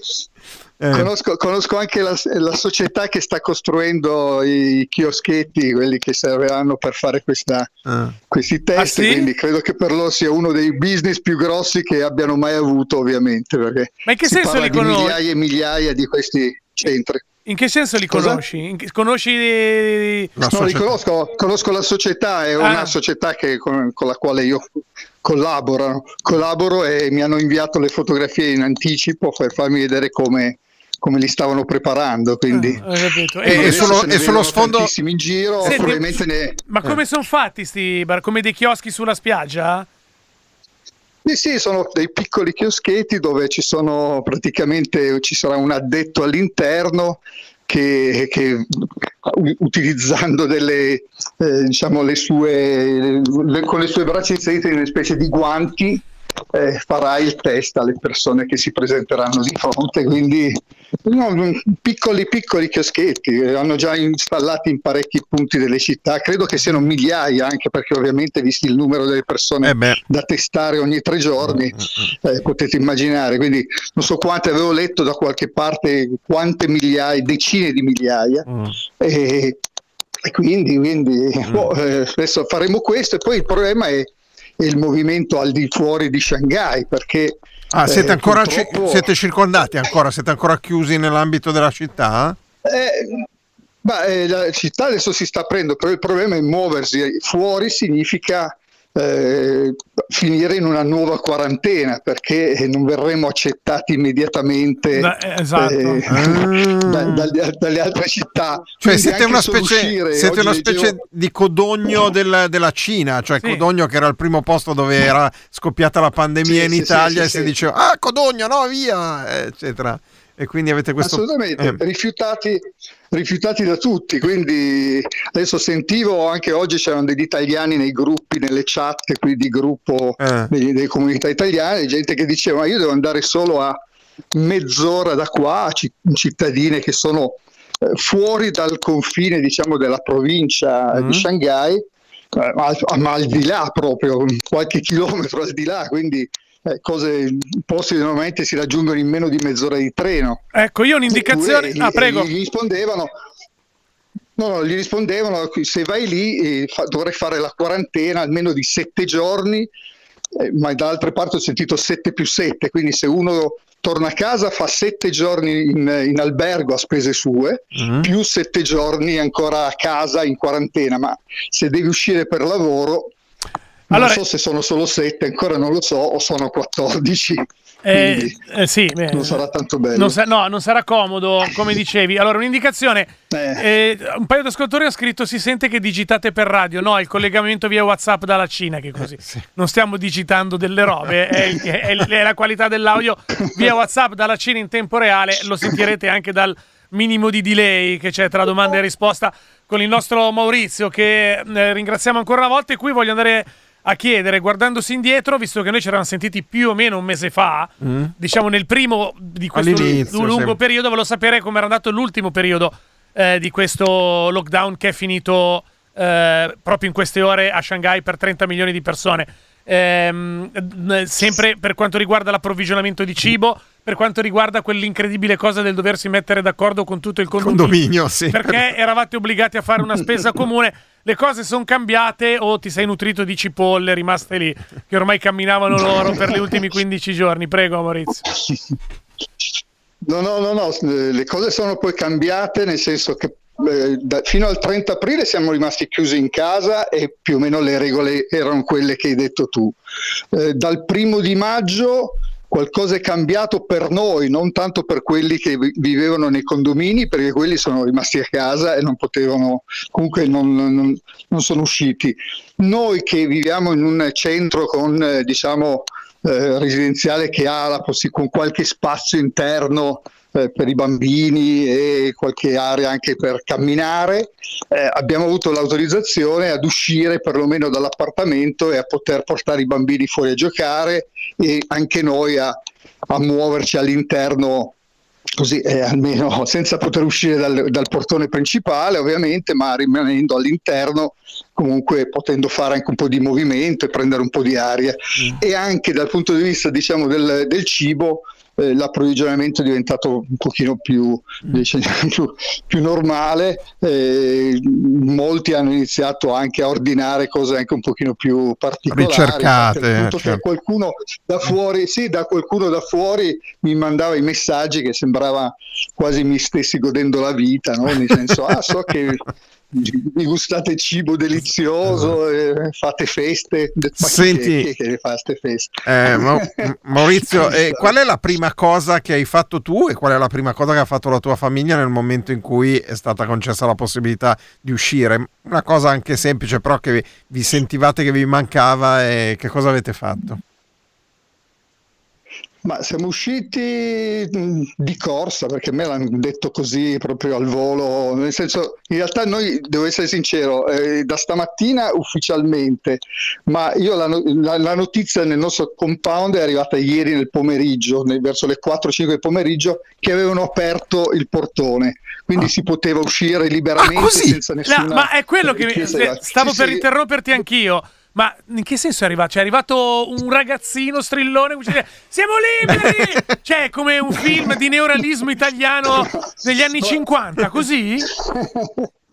Speaker 4: Eh.
Speaker 7: conosco, conosco anche la, la società che sta costruendo i chioschetti, quelli che serviranno per fare questa,
Speaker 4: Ah.
Speaker 7: questi test,
Speaker 3: Ah, sì?
Speaker 7: quindi credo che per loro sia uno dei business più grossi che abbiano mai avuto, ovviamente, perché
Speaker 3: Ma in che
Speaker 7: si
Speaker 3: senso
Speaker 7: parla
Speaker 3: li conosci?
Speaker 7: migliaia e migliaia di questi centri.
Speaker 3: In che senso li
Speaker 7: Cosa?
Speaker 3: conosci? Che- conosci eh,
Speaker 7: No, li conosco, conosco la società, è
Speaker 3: Ah.
Speaker 7: una società che- con, con la quale io collaboro, collaboro e mi hanno inviato le fotografie in anticipo per farmi vedere come, come li stavano preparando. Quindi
Speaker 3: Ho capito.
Speaker 4: E-
Speaker 3: E-
Speaker 4: e sullo- e sullo sfondo-
Speaker 7: in giro,
Speaker 3: Senti,
Speaker 7: probabilmente ne...
Speaker 3: Ma come sono fatti sti bar? Come dei chioschi sulla spiaggia?
Speaker 7: Sì, sì, sono dei piccoli chioschetti dove ci sono praticamente ci sarà un addetto all'interno che, che, utilizzando delle eh, diciamo le sue le- con le sue braccia inserite in una specie di guanti eh, farà il test alle persone che si presenteranno di fronte quindi no, piccoli piccoli chioschetti eh, hanno già installati in parecchi punti delle città credo che siano migliaia anche perché ovviamente visti il numero delle persone
Speaker 4: Eh
Speaker 7: da testare ogni tre giorni, eh, potete immaginare. Quindi non so quante avevo letto da qualche parte, quante migliaia, decine di migliaia.
Speaker 4: Mm.
Speaker 7: E, e quindi, quindi boh, eh, adesso faremo questo e poi il problema è, è il movimento al di fuori di Shanghai perché
Speaker 4: Ah, siete
Speaker 7: eh,
Speaker 4: ancora ci-
Speaker 7: purtroppo-
Speaker 4: siete circondati ancora? Siete ancora chiusi nell'ambito della città?
Speaker 7: Eh, ma, eh, la città adesso si sta aprendo, però il problema è muoversi fuori significa eh, finire in una nuova quarantena perché non verremo accettati immediatamente
Speaker 3: Da- eh, esatto.
Speaker 7: eh, da- dalle, dalle altre città.
Speaker 4: Cioè siete una specie, siete una
Speaker 7: leggevo-
Speaker 4: specie di codogno del- della Cina, cioè
Speaker 3: Sì.
Speaker 4: Codogno che era il primo posto dove era scoppiata la pandemia
Speaker 7: Sì,
Speaker 4: in
Speaker 7: sì,
Speaker 4: Italia
Speaker 7: sì,
Speaker 4: e
Speaker 7: sì,
Speaker 4: si
Speaker 7: sì.
Speaker 4: diceva ah Codogno no via eccetera e quindi avete questo...
Speaker 7: Assolutamente,
Speaker 4: eh,
Speaker 7: rifiutati, rifiutati da tutti, quindi adesso sentivo anche oggi c'erano degli italiani nei gruppi, nelle chat qui di gruppo
Speaker 4: Eh.
Speaker 7: delle comunità italiane, gente che diceva "Ma io devo andare solo a mezz'ora da qua, ci- cittadine che sono eh, fuori dal confine diciamo della provincia
Speaker 4: Mm.
Speaker 7: di Shanghai, eh, ma, ma al di là proprio, qualche chilometro al di là, quindi eh, cose, posti che normalmente si raggiungono in meno di mezz'ora di treno.
Speaker 3: Ecco, io un'indicazione.
Speaker 7: Eppure
Speaker 3: Ah, prego.
Speaker 7: Gli rispondevano. No, no, gli rispondevano se vai lì eh, fa- dovrai fare la quarantena almeno di sette giorni, eh, ma da altre parti ho sentito 7 più 7, quindi se uno torna a casa fa sette giorni in, in albergo a spese sue,
Speaker 4: Mhm.
Speaker 7: più sette giorni ancora a casa in quarantena, ma se devi uscire per lavoro,
Speaker 3: Allora-
Speaker 7: non so se sono solo sette, ancora non lo so, o sono 14.
Speaker 3: Eh,
Speaker 7: quindi
Speaker 3: eh, sì, beh,
Speaker 7: non sarà tanto bello.
Speaker 3: non sa- no, non sarà comodo, come dicevi. Allora, un'indicazione. eh, un paio di ascoltatori ha scritto: si sente che digitate per radio. No, il collegamento via WhatsApp dalla Cina, che è così. Non stiamo digitando delle robe, è, è- è la qualità dell'audio via WhatsApp dalla Cina in tempo reale. Lo sentirete anche dal minimo di delay che c'è tra domanda e risposta con il nostro Maurizio, che eh, ringraziamo ancora una volta. E qui voglio andare a chiedere, guardandosi indietro, visto che noi ci eravamo sentiti più o meno un mese fa,
Speaker 4: Mm.
Speaker 3: diciamo nel primo di questo lungo
Speaker 4: sì.
Speaker 3: periodo, volevo sapere come era andato l'ultimo periodo eh, di questo lockdown che è finito eh, proprio in queste ore a Shanghai per 30 milioni di persone. Eh, sempre per quanto riguarda l'approvvigionamento di cibo, per quanto riguarda quell'incredibile cosa del doversi mettere d'accordo con tutto il condominio,
Speaker 4: Condominio, sì.
Speaker 3: perché eravate obbligati a fare una spesa <laughs> comune. Le cose sono cambiate o ti sei nutrito di cipolle rimaste lì, che ormai camminavano loro per gli ultimi 15 giorni? Prego, Maurizio.
Speaker 7: No, no, no, no, le cose sono poi cambiate nel senso che eh, da- fino al 30 aprile siamo rimasti chiusi in casa e più o meno le regole erano quelle che hai detto tu. Eh, dal primo di maggio qualcosa è cambiato per noi, non tanto per quelli che vi- vivevano nei condomini, perché quelli sono rimasti a casa e non potevano, comunque non, non- non sono usciti. Noi che viviamo in un centro con, eh, diciamo, eh, residenziale che ha la con qualche spazio interno eh, per i bambini e qualche area anche per camminare, eh, abbiamo avuto l'autorizzazione ad uscire perlomeno dall'appartamento e a poter portare i bambini fuori a giocare e anche noi a, a muoverci all'interno così eh, almeno senza poter uscire dal, dal portone principale ovviamente ma rimanendo all'interno comunque potendo fare anche un po' di movimento e prendere un po' di aria. E anche dal punto di vista diciamo del, del cibo eh, l'approvvigionamento è diventato un pochino più, diciamo, <laughs> più, più normale eh, molti hanno iniziato anche a ordinare cose anche un pochino più particolari
Speaker 4: Ricercate,
Speaker 7: che qualcuno da fuori sì da qualcuno da fuori mi mandava i messaggi che sembrava quasi mi stessi godendo la vita no? nel senso ah so che vi gustate cibo delizioso e fate feste ma chi,
Speaker 4: Senti-
Speaker 7: che queste feste
Speaker 4: Eh, Ma- <laughs> Maurizio, eh, qual è la prima cosa che hai fatto tu e qual è la prima cosa che ha fatto la tua famiglia nel momento in cui è stata concessa la possibilità di uscire? Una cosa anche semplice, però che vi, vi sentivate che vi mancava e che cosa avete fatto?
Speaker 7: Ma siamo usciti mh, di corsa perché me l'hanno detto così proprio al volo, nel senso in realtà noi, devo essere sincero, eh, da stamattina ufficialmente, ma io la, la- la notizia nel nostro compound è arrivata ieri nel pomeriggio, nel- verso le 4-5 del pomeriggio, che avevano aperto il portone, quindi si poteva uscire liberamente senza
Speaker 3: No,
Speaker 7: nessuna
Speaker 3: ma è quello che mi-
Speaker 7: richiesta.
Speaker 3: stavo
Speaker 7: Sì,
Speaker 3: per
Speaker 7: sì.
Speaker 3: interromperti anch'io. Ma in che senso è arrivato? Cioè, è arrivato un ragazzino strillone che dice, Siamo liberi! <laughs> cioè, come un film di neorealismo italiano degli anni 50, così? <laughs>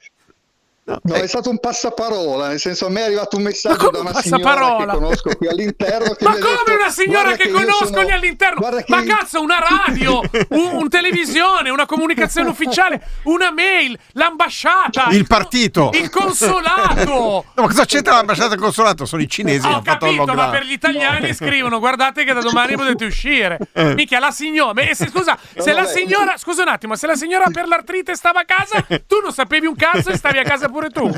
Speaker 7: No, è stato un passaparola, nel senso a me è arrivato un messaggio da una signora che conosco qui all'interno. Che
Speaker 3: Ma come
Speaker 7: detto,
Speaker 3: una signora
Speaker 7: "Guarda
Speaker 3: che,
Speaker 7: io
Speaker 3: conosco
Speaker 7: sono-
Speaker 3: lì all'interno?
Speaker 7: che
Speaker 3: Ma
Speaker 7: io-
Speaker 3: cazzo, una radio, <laughs> un, un televisione, una comunicazione ufficiale, una mail, l'ambasciata,
Speaker 4: Il partito!
Speaker 3: il consolato. <laughs>
Speaker 4: No, ma cosa c'entra l'ambasciata e il consolato? Sono i cinesi che
Speaker 3: Ho
Speaker 4: hanno fatto il
Speaker 3: capito, ma
Speaker 4: lockdown.
Speaker 3: per gli italiani scrivono: guardate che da domani potete uscire. <laughs>
Speaker 4: Eh.
Speaker 3: Mica la signora. ma se- scusa, se la signora. Scusa un attimo, se la signora per l'artrite stava a casa, tu non sapevi un cazzo e stavi a casa pure tu. <laughs>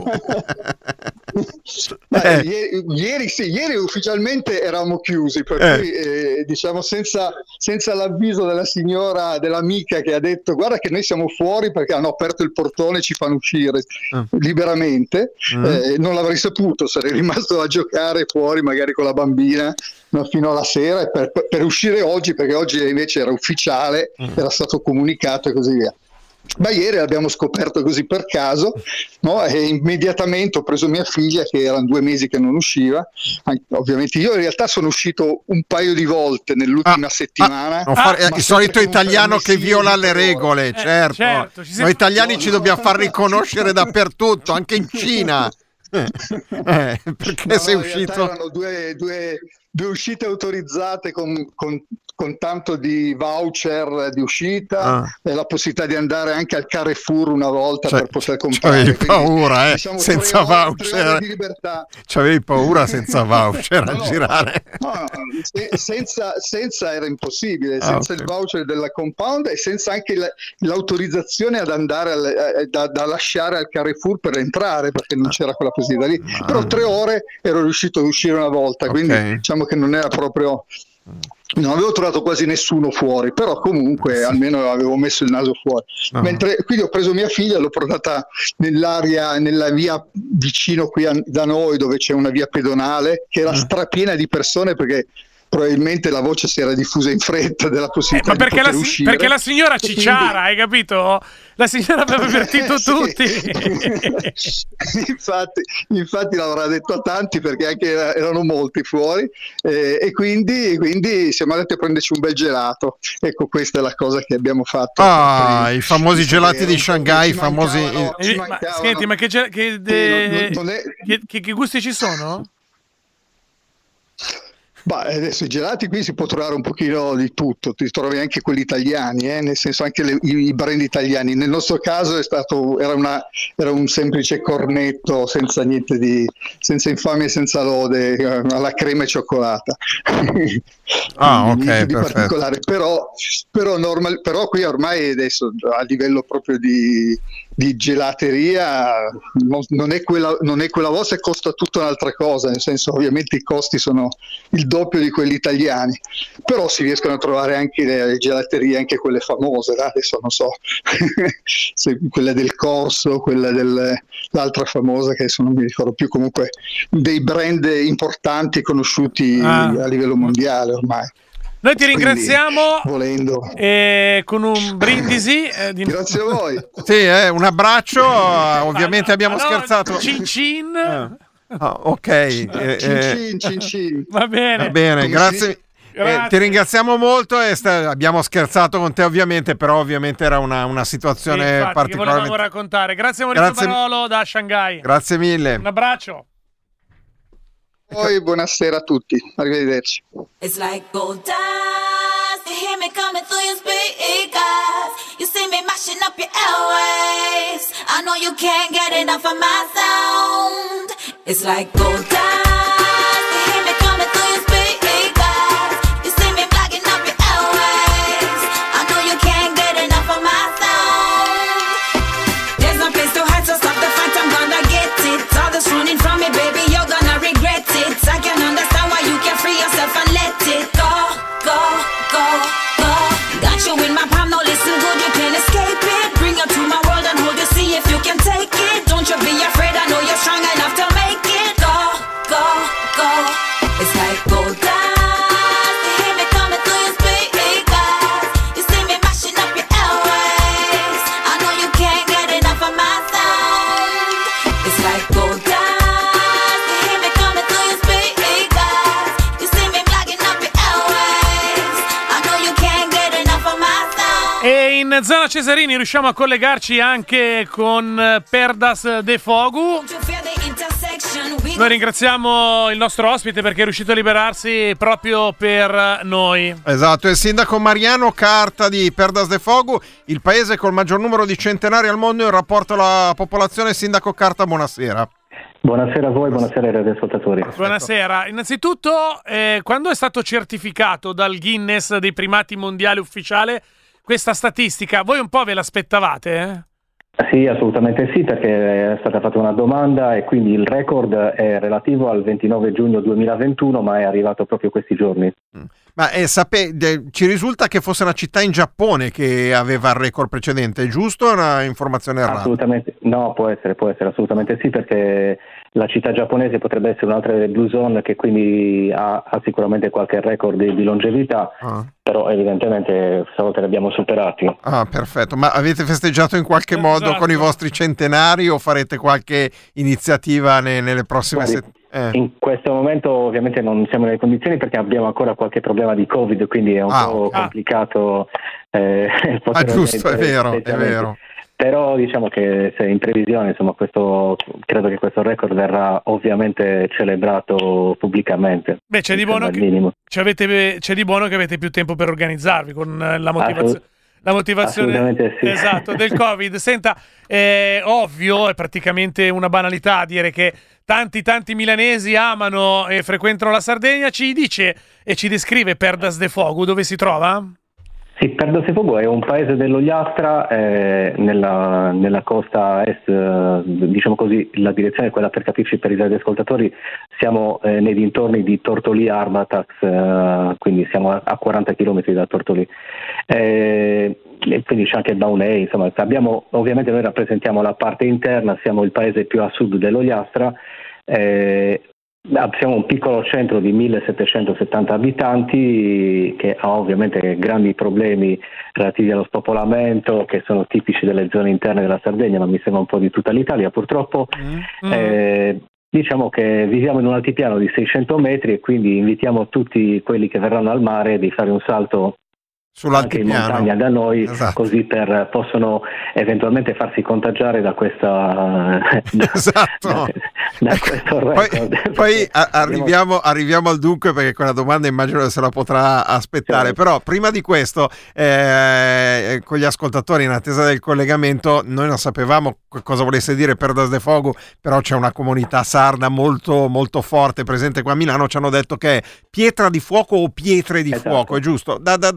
Speaker 7: Ma,
Speaker 4: Eh.
Speaker 7: ieri, sì, ieri ufficialmente eravamo chiusi, per
Speaker 4: Eh.
Speaker 7: cui eh, diciamo senza, senza l'avviso della signora, dell'amica che ha detto guarda che noi siamo fuori perché hanno aperto il portone e ci fanno uscire
Speaker 4: Ah.
Speaker 7: liberamente,
Speaker 4: Mm.
Speaker 7: eh, non l'avrei saputo, sarei <laughs> rimasto a giocare fuori magari con la bambina no, fino alla sera per, per- per uscire oggi, perché oggi invece era ufficiale,
Speaker 4: Mm.
Speaker 7: era stato comunicato e così via. Ma ieri l'abbiamo scoperto così per caso no? e immediatamente ho preso mia figlia che erano due mesi che non usciva. Ovviamente io in realtà sono uscito un paio di volte nell'ultima settimana.
Speaker 4: Non fare-
Speaker 7: ma
Speaker 4: il solito italiano che viola le regole, certo.
Speaker 3: certo, siamo-
Speaker 4: Noi italiani
Speaker 7: No,
Speaker 4: ci
Speaker 7: no.
Speaker 4: dobbiamo far riconoscere dappertutto, anche in Cina. <laughs> Eh, eh, perché
Speaker 7: No,
Speaker 4: sei uscito?
Speaker 7: Erano due, due- due uscite autorizzate con, con- con tanto di voucher di uscita
Speaker 4: Ah.
Speaker 7: e la possibilità di andare anche al Carrefour una volta
Speaker 4: Cioè,
Speaker 7: per poter comprare.
Speaker 4: c'avevi
Speaker 7: Quindi,
Speaker 4: paura, eh,
Speaker 7: diciamo,
Speaker 4: senza voucher.
Speaker 7: ore di libertà.
Speaker 4: C'avevi paura senza <laughs> voucher
Speaker 7: No,
Speaker 4: a girare.
Speaker 7: No, se- senza, senza era impossibile,
Speaker 4: Ah,
Speaker 7: senza
Speaker 4: ok.
Speaker 7: il voucher della compound e senza anche la- l'autorizzazione ad andare al- eh, da, da lasciare al Carrefour per entrare perché non c'era quella possibilità lì. Però tre ore ero riuscito ad uscire una volta, quindi
Speaker 4: Ok.
Speaker 7: Diciamo che non era proprio. Non avevo trovato quasi nessuno fuori, però comunque almeno avevo messo il naso fuori.
Speaker 4: Ah.
Speaker 7: Mentre quindi ho preso mia figlia, l'ho portata nell'area, nella via vicino qui a- da noi, dove c'è una via pedonale, che era strapiena di persone perché probabilmente la voce si era diffusa in fretta della possibilità
Speaker 3: Eh, Ma perché
Speaker 7: di
Speaker 3: la,
Speaker 7: poter
Speaker 3: si-
Speaker 7: uscire.
Speaker 3: perché la signora
Speaker 7: quindi-
Speaker 3: cicciara, hai capito? La signora aveva avvertito <laughs>
Speaker 7: Sì.
Speaker 3: tutti. <laughs>
Speaker 7: infatti, infatti l'avrà detto a tanti perché anche era- erano molti fuori eh, e quindi, quindi siamo andati a prenderci un bel gelato. Ecco, questa è la cosa che abbiamo fatto.
Speaker 4: Ah, i famosi gelati di Shanghai, i famosi...
Speaker 3: Eh, ma, senti, ma che, ge- che, de-
Speaker 7: non- non è-
Speaker 3: che- che- che gusti ci sono?
Speaker 7: Bah, adesso i gelati qui si può trovare un pochino di tutto, ti trovi anche quelli italiani, eh, nel senso anche le- i, brand italiani. Nel nostro caso è stato, era, una- era un semplice cornetto senza niente di, senza infamia e senza lode, eh, alla crema e cioccolata. <laughs>
Speaker 4: Ah, ok,
Speaker 7: Niente di
Speaker 4: perfetto.
Speaker 7: particolare, però, però, normal- però qui ormai adesso a livello proprio di, di gelateria non, non è quella, non è quella vostra e costa tutta un'altra cosa, nel senso ovviamente i costi sono il doppio di quelli italiani, però si riescono a trovare anche le gelaterie, anche quelle famose, dai, adesso non so, <laughs> se quella del Corso, quella dell'altra famosa che adesso non mi ricordo più, comunque dei brand importanti conosciuti
Speaker 3: Ah.
Speaker 7: a livello mondiale ormai.
Speaker 3: Noi ti
Speaker 7: Quindi,
Speaker 3: ringraziamo
Speaker 7: volendo.
Speaker 3: eh, con un brindisi. eh, di-
Speaker 7: Grazie a voi.
Speaker 4: Sì, eh, un abbraccio, eh, ovviamente abbiamo
Speaker 3: Allora,
Speaker 4: scherzato.
Speaker 3: Cin cin.
Speaker 4: Ah, ok, eh, eh,
Speaker 7: Cin cin, cin cin.
Speaker 3: Va bene.
Speaker 4: va bene, grazie. Eh, ti ringraziamo molto e sta- abbiamo scherzato con te ovviamente, però ovviamente era una, una
Speaker 3: Sì,
Speaker 4: situazione
Speaker 3: infatti, che
Speaker 4: particolarmente...
Speaker 3: volevamo raccontare. Grazie Maurizio
Speaker 4: Grazie-
Speaker 3: Barolo da Shanghai.
Speaker 4: Grazie mille.
Speaker 3: Un abbraccio.
Speaker 7: Poi buonasera a tutti, arrivederci.
Speaker 10: It's like gold dust. You hear me coming through your speakers. You see me mashing up your airwaves. I know you can't get enough of my sound. It's like gold dust.
Speaker 3: Cesarini riusciamo a collegarci anche con eh, Perdas De Fogu. Noi ringraziamo il nostro ospite perché è riuscito a liberarsi proprio per noi.
Speaker 4: Esatto, il sindaco Mariano Carta di Perdas de Fogu, il paese col maggior numero di centenari al mondo in rapporto alla popolazione. Sindaco Carta, buonasera.
Speaker 11: Buonasera a voi, buonasera ai radioascoltatori.
Speaker 3: Buonasera. Innanzitutto, eh, quando è stato certificato dal Guinness dei primati mondiali ufficiale questa statistica, voi un po' ve l'aspettavate? eh?
Speaker 11: Sì, assolutamente sì, perché è stata fatta una domanda e quindi il record è relativo al 29 giugno 2021, ma è arrivato proprio questi giorni.
Speaker 4: Ma eh, sape- de- ci risulta che fosse una città in Giappone che aveva il record precedente, è giusto o è una informazione errata?
Speaker 11: Assolutamente, no, può essere, può essere assolutamente sì, perché la città giapponese potrebbe essere un'altra delle Blue Zone che quindi ha, ha sicuramente qualche record di, di longevità,
Speaker 4: Ah.
Speaker 11: però evidentemente stavolta li abbiamo superati.
Speaker 4: Ah, perfetto. Ma avete festeggiato in qualche modo
Speaker 3: Esatto.
Speaker 4: con i vostri centenari o farete qualche iniziativa ne- nelle prossime settimane? Eh.
Speaker 11: In questo momento ovviamente non siamo nelle condizioni perché abbiamo ancora qualche problema di Covid, quindi è un
Speaker 4: Ah,
Speaker 11: po'
Speaker 4: ok.
Speaker 11: complicato. eh, <laughs>
Speaker 4: Ah, giusto, è vero, è vero.
Speaker 11: Però diciamo che se in previsione, insomma, questo, credo che questo record verrà ovviamente celebrato pubblicamente.
Speaker 3: Beh, c'è di, buono che, avete- c'è di buono che avete più tempo per organizzarvi con eh, la motivazione. La motivazione
Speaker 11: sì.
Speaker 3: esatto, del <laughs> Covid. Senta, è ovvio, è praticamente una banalità dire che tanti, tanti milanesi amano e frequentano la Sardegna. Ci dice e ci descrive Perdas de Fogo dove si trova?
Speaker 11: Sì, Perdosefogo è un paese dell'Ogliastra, eh, nella, nella costa est, eh, diciamo così, la direzione è quella per capirci per i ascoltatori, siamo eh, nei dintorni di Tortolì Arbatax, eh, quindi siamo a, a 40 km da Tortolì. Eh, quindi c'è anche Baunei, insomma, abbiamo, ovviamente noi rappresentiamo la parte interna, siamo il paese più a sud dell'Ogliastra, eh, Siamo un piccolo centro di 1770 abitanti che ha ovviamente grandi problemi relativi allo spopolamento che sono tipici delle zone interne della Sardegna, ma mi sembra un po' di tutta l'Italia purtroppo. Eh, diciamo che viviamo in un altipiano di 600 metri e quindi invitiamo tutti quelli che verranno al mare di fare un salto anche in montagna da noi,
Speaker 4: Esatto.
Speaker 11: così per, possono eventualmente farsi contagiare da questa <laughs> da,
Speaker 4: Esatto.
Speaker 11: da- da questo
Speaker 4: Poi, poi a- arriviamo, arriviamo al dunque perché quella domanda immagino se la potrà aspettare.
Speaker 11: Certo.
Speaker 4: Però prima di questo, eh, con gli ascoltatori in attesa del collegamento, noi non sapevamo cosa volesse dire Perdas de Fogo, però c'è una comunità sarda molto, molto forte presente qua a Milano. Ci hanno detto che è pietra di fuoco o pietre di
Speaker 11: Esatto.
Speaker 4: fuoco, è giusto? Da, da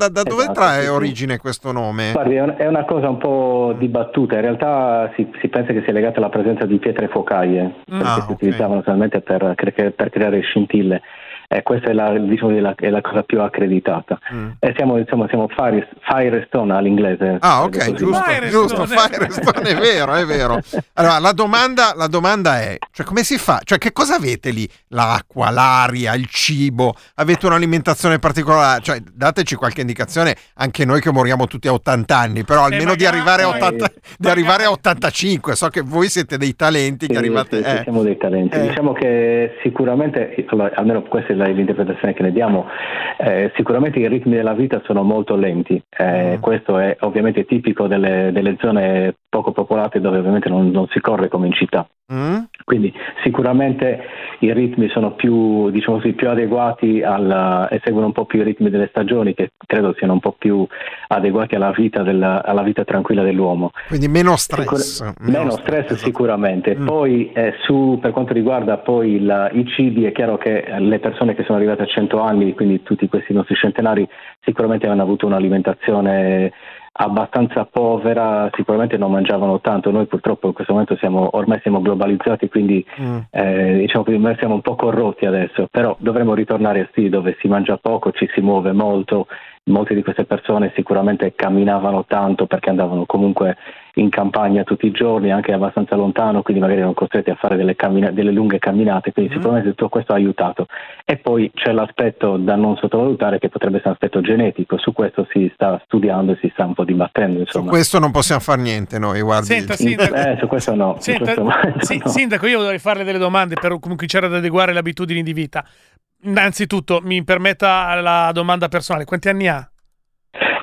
Speaker 4: dove trae origine questo nome?
Speaker 11: Guardi, è un- è una cosa un po' dibattuta, in realtà si, si pensa che sia legata alla presenza di pietre focaie,
Speaker 4: Ah,
Speaker 11: si
Speaker 4: ok.
Speaker 11: utilizzavano solamente per, per creare scintille. E questa è la, diciamo, la- è la cosa più accreditata.
Speaker 4: Mm.
Speaker 11: E siamo, insomma, siamo fire, Firestone all'inglese.
Speaker 4: Ah, ok, giusto,
Speaker 3: Firestone.
Speaker 4: giusto, Firestone, è vero, è vero. Allora, la domanda, la domanda è, cioè, come si fa? Cioè, che cosa avete lì? L'acqua, l'aria, il cibo? Avete un'alimentazione particolare? Cioè, dateci qualche indicazione, anche noi che moriamo tutti a 80 anni, però almeno di,
Speaker 3: magari-
Speaker 4: arrivare a 80 di arrivare a
Speaker 3: magari-
Speaker 4: 85. So che voi siete dei talenti che
Speaker 11: Sì,
Speaker 4: arrivate...
Speaker 11: sì, sì,
Speaker 4: eh.
Speaker 11: siamo dei talenti.
Speaker 4: Eh.
Speaker 11: Diciamo che sicuramente, allora, almeno questa è l'interpretazione che ne diamo, eh, sicuramente i ritmi della vita sono molto lenti. Eh,
Speaker 4: Mm.
Speaker 11: Questo è ovviamente tipico delle, delle zone poco popolate dove ovviamente non, non si corre come in città.
Speaker 4: Mm?
Speaker 11: Quindi sicuramente i ritmi sono più, diciamo così, più adeguati al, e seguono un po' più i ritmi delle stagioni che credo siano un po' più adeguati alla vita, della- alla vita tranquilla dell'uomo.
Speaker 4: Quindi meno stress.
Speaker 11: Sicur- meno stress
Speaker 4: esatto.
Speaker 11: sicuramente.
Speaker 4: Mm.
Speaker 11: Poi eh, su, per quanto riguarda poi il- i cibi, è chiaro che le persone che sono arrivate a 100 anni, quindi tutti questi nostri centenari, sicuramente hanno avuto un'alimentazione abbastanza povera, sicuramente non mangiavano tanto. Noi purtroppo in questo momento siamo, ormai siamo globalizzati, quindi
Speaker 4: Mm.
Speaker 11: eh, diciamo che siamo un po' corrotti adesso, però dovremmo ritornare a stili dove si mangia poco, ci si muove molto. Molte di queste persone sicuramente camminavano tanto perché andavano comunque in campagna tutti i giorni, anche abbastanza lontano, quindi magari erano costretti a fare delle, cammina- delle lunghe camminate, quindi
Speaker 4: Mhm.
Speaker 11: sicuramente tutto questo ha aiutato. E poi c'è l'aspetto da non sottovalutare che potrebbe essere un aspetto genetico, su questo si sta studiando e si sta un po' dibattendo.
Speaker 4: Su
Speaker 11: Insomma.
Speaker 4: questo non possiamo fare niente noi, guardi.
Speaker 3: Senta, Sindaco,
Speaker 11: Eh, su questo no. su
Speaker 3: Senta,
Speaker 11: questo no.
Speaker 3: sì, <laughs> Sindaco, io vorrei farle delle domande per cominciare ad adeguare le abitudini di vita. Innanzitutto, mi permetta la domanda personale: quanti anni ha?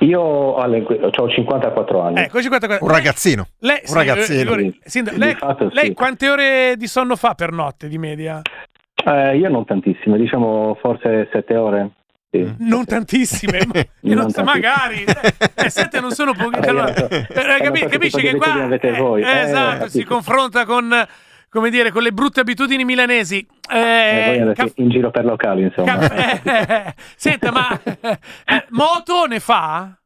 Speaker 11: Io ho 54 anni.
Speaker 3: Ecco, 54.
Speaker 4: Un ragazzino.
Speaker 3: Lei,
Speaker 4: un ragazzino.
Speaker 3: eh, Sindaco,
Speaker 11: Di
Speaker 3: lei,
Speaker 11: fatto sì.
Speaker 3: lei quante ore di sonno fa per notte di media?
Speaker 11: Eh, io non tantissime, diciamo forse 7 ore. Sì.
Speaker 3: Non tantissime, ma <laughs> non so,
Speaker 11: Non
Speaker 3: magari. Eh, sette non sono pochi.
Speaker 11: Eh,
Speaker 3: allora, eh,
Speaker 11: Eh, so che
Speaker 3: capisci che qua
Speaker 11: avete
Speaker 3: eh,
Speaker 11: voi.
Speaker 3: eh,
Speaker 11: Eh,
Speaker 3: esatto, si confronta con come dire con le brutte abitudini milanesi.
Speaker 11: Eh,
Speaker 3: Eh, caff-
Speaker 11: in giro per locali, insomma.
Speaker 3: caff- eh, senta, ma <laughs> eh, moto ne fa?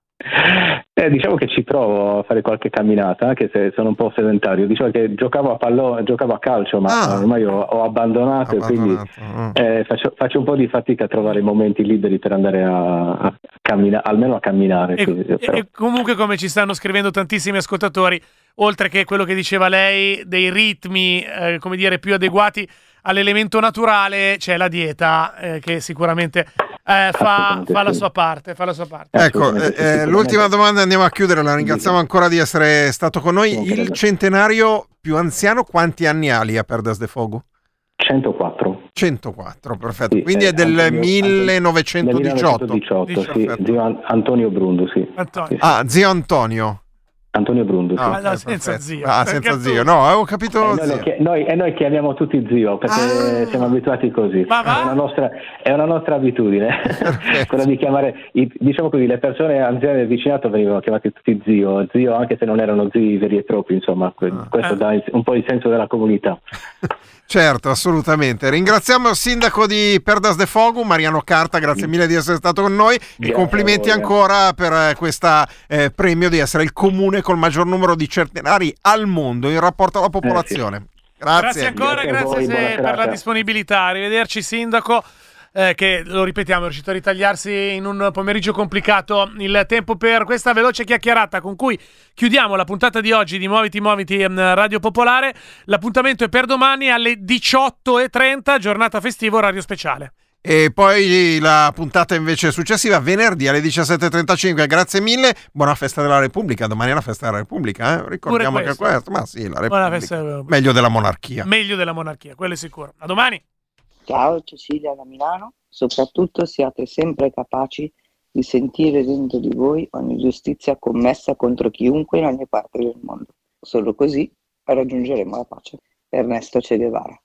Speaker 11: Eh, diciamo che ci provo a fare qualche camminata, anche se sono un po' sedentario. Diciamo che giocavo a pallone, giocavo a calcio, ma
Speaker 4: Ah.
Speaker 11: ormai ho, ho abbandonato, e quindi
Speaker 4: Abbandonato,
Speaker 11: eh, faccio, faccio un po' di fatica a trovare momenti liberi per andare a, a camminare, almeno a camminare.
Speaker 3: E, e-
Speaker 11: però-
Speaker 3: e comunque, come ci stanno scrivendo tantissimi ascoltatori, oltre che quello che diceva lei, dei ritmi, eh, come dire, più adeguati all'elemento naturale, c'è la dieta eh, che sicuramente eh, fa, fa la sua parte. Fa la sua parte.
Speaker 4: Ecco, eh, eh, l'ultima domanda andiamo a chiudere, la ringraziamo ancora di essere stato con noi. Il centenario più anziano quanti anni ha lì a Perdas de Fogo?
Speaker 11: 104.
Speaker 4: 104, perfetto.
Speaker 11: Sì,
Speaker 4: Quindi
Speaker 11: eh,
Speaker 4: è del
Speaker 11: Antonio-
Speaker 4: 1918.
Speaker 11: 1918, sì, zio An- Antonio Brundu, sì.
Speaker 3: Antonio.
Speaker 4: Ah, zio Antonio.
Speaker 11: Antonio Brundu, sì.
Speaker 4: Ah, ok,
Speaker 3: no, senza zio,
Speaker 4: Ah, senza
Speaker 3: tu-
Speaker 4: zio. No, avevo
Speaker 11: E
Speaker 4: capito
Speaker 11: noi, lo
Speaker 4: zio.
Speaker 11: chi- noi- e noi chiamiamo tutti zio perché
Speaker 4: Ah.
Speaker 11: siamo abituati così.
Speaker 3: Ma va?
Speaker 11: È una nostra, è una nostra abitudine, <laughs> quella di chiamare, i- diciamo così, le persone anziane del vicinato venivano chiamate tutti zio, zio anche se non erano zii veri e propri, insomma, que-
Speaker 4: Ah.
Speaker 11: questo
Speaker 3: Eh.
Speaker 11: dà il- un po' il senso della comunità. <laughs>
Speaker 4: Certo, assolutamente. Ringraziamo il sindaco di Perdas de Fogo, Mariano Carta, grazie mille di essere stato con noi e
Speaker 11: Grazie
Speaker 4: complimenti ancora per quesquesto premio di essere il comune col maggior numero di centenari al mondo in rapporto alla popolazione. Grazie.
Speaker 3: Grazie ancora,
Speaker 11: Grazie
Speaker 3: grazie,
Speaker 11: voi,
Speaker 3: se- per la disponibilità. Arrivederci, sindaco. Eh, che lo ripetiamo, è riuscito a ritagliarsi in un pomeriggio complicato il tempo per questa veloce chiacchierata con cui chiudiamo la puntata di oggi di Muoviti Muoviti ehm, Radio Popolare. L'appuntamento è per domani alle 18.30, giornata festivo, orario speciale.
Speaker 4: E poi la puntata invece successiva venerdì alle 17.35. Grazie mille. Buona festa della Repubblica. Domani è la festa della Repubblica. Eh? Ricordiamo
Speaker 3: Pure
Speaker 4: che
Speaker 3: questo.
Speaker 4: questo. Ma sì, la Repubblica.
Speaker 3: festa Repubblica.
Speaker 4: Meglio della monarchia.
Speaker 3: Meglio della monarchia, quello è sicuro. A domani.
Speaker 12: Ciao Cecilia da Milano, soprattutto siate sempre capaci di sentire dentro di voi ogni giustizia commessa contro chiunque in ogni parte del mondo. Solo così raggiungeremo la pace. Ernesto Che Guevara.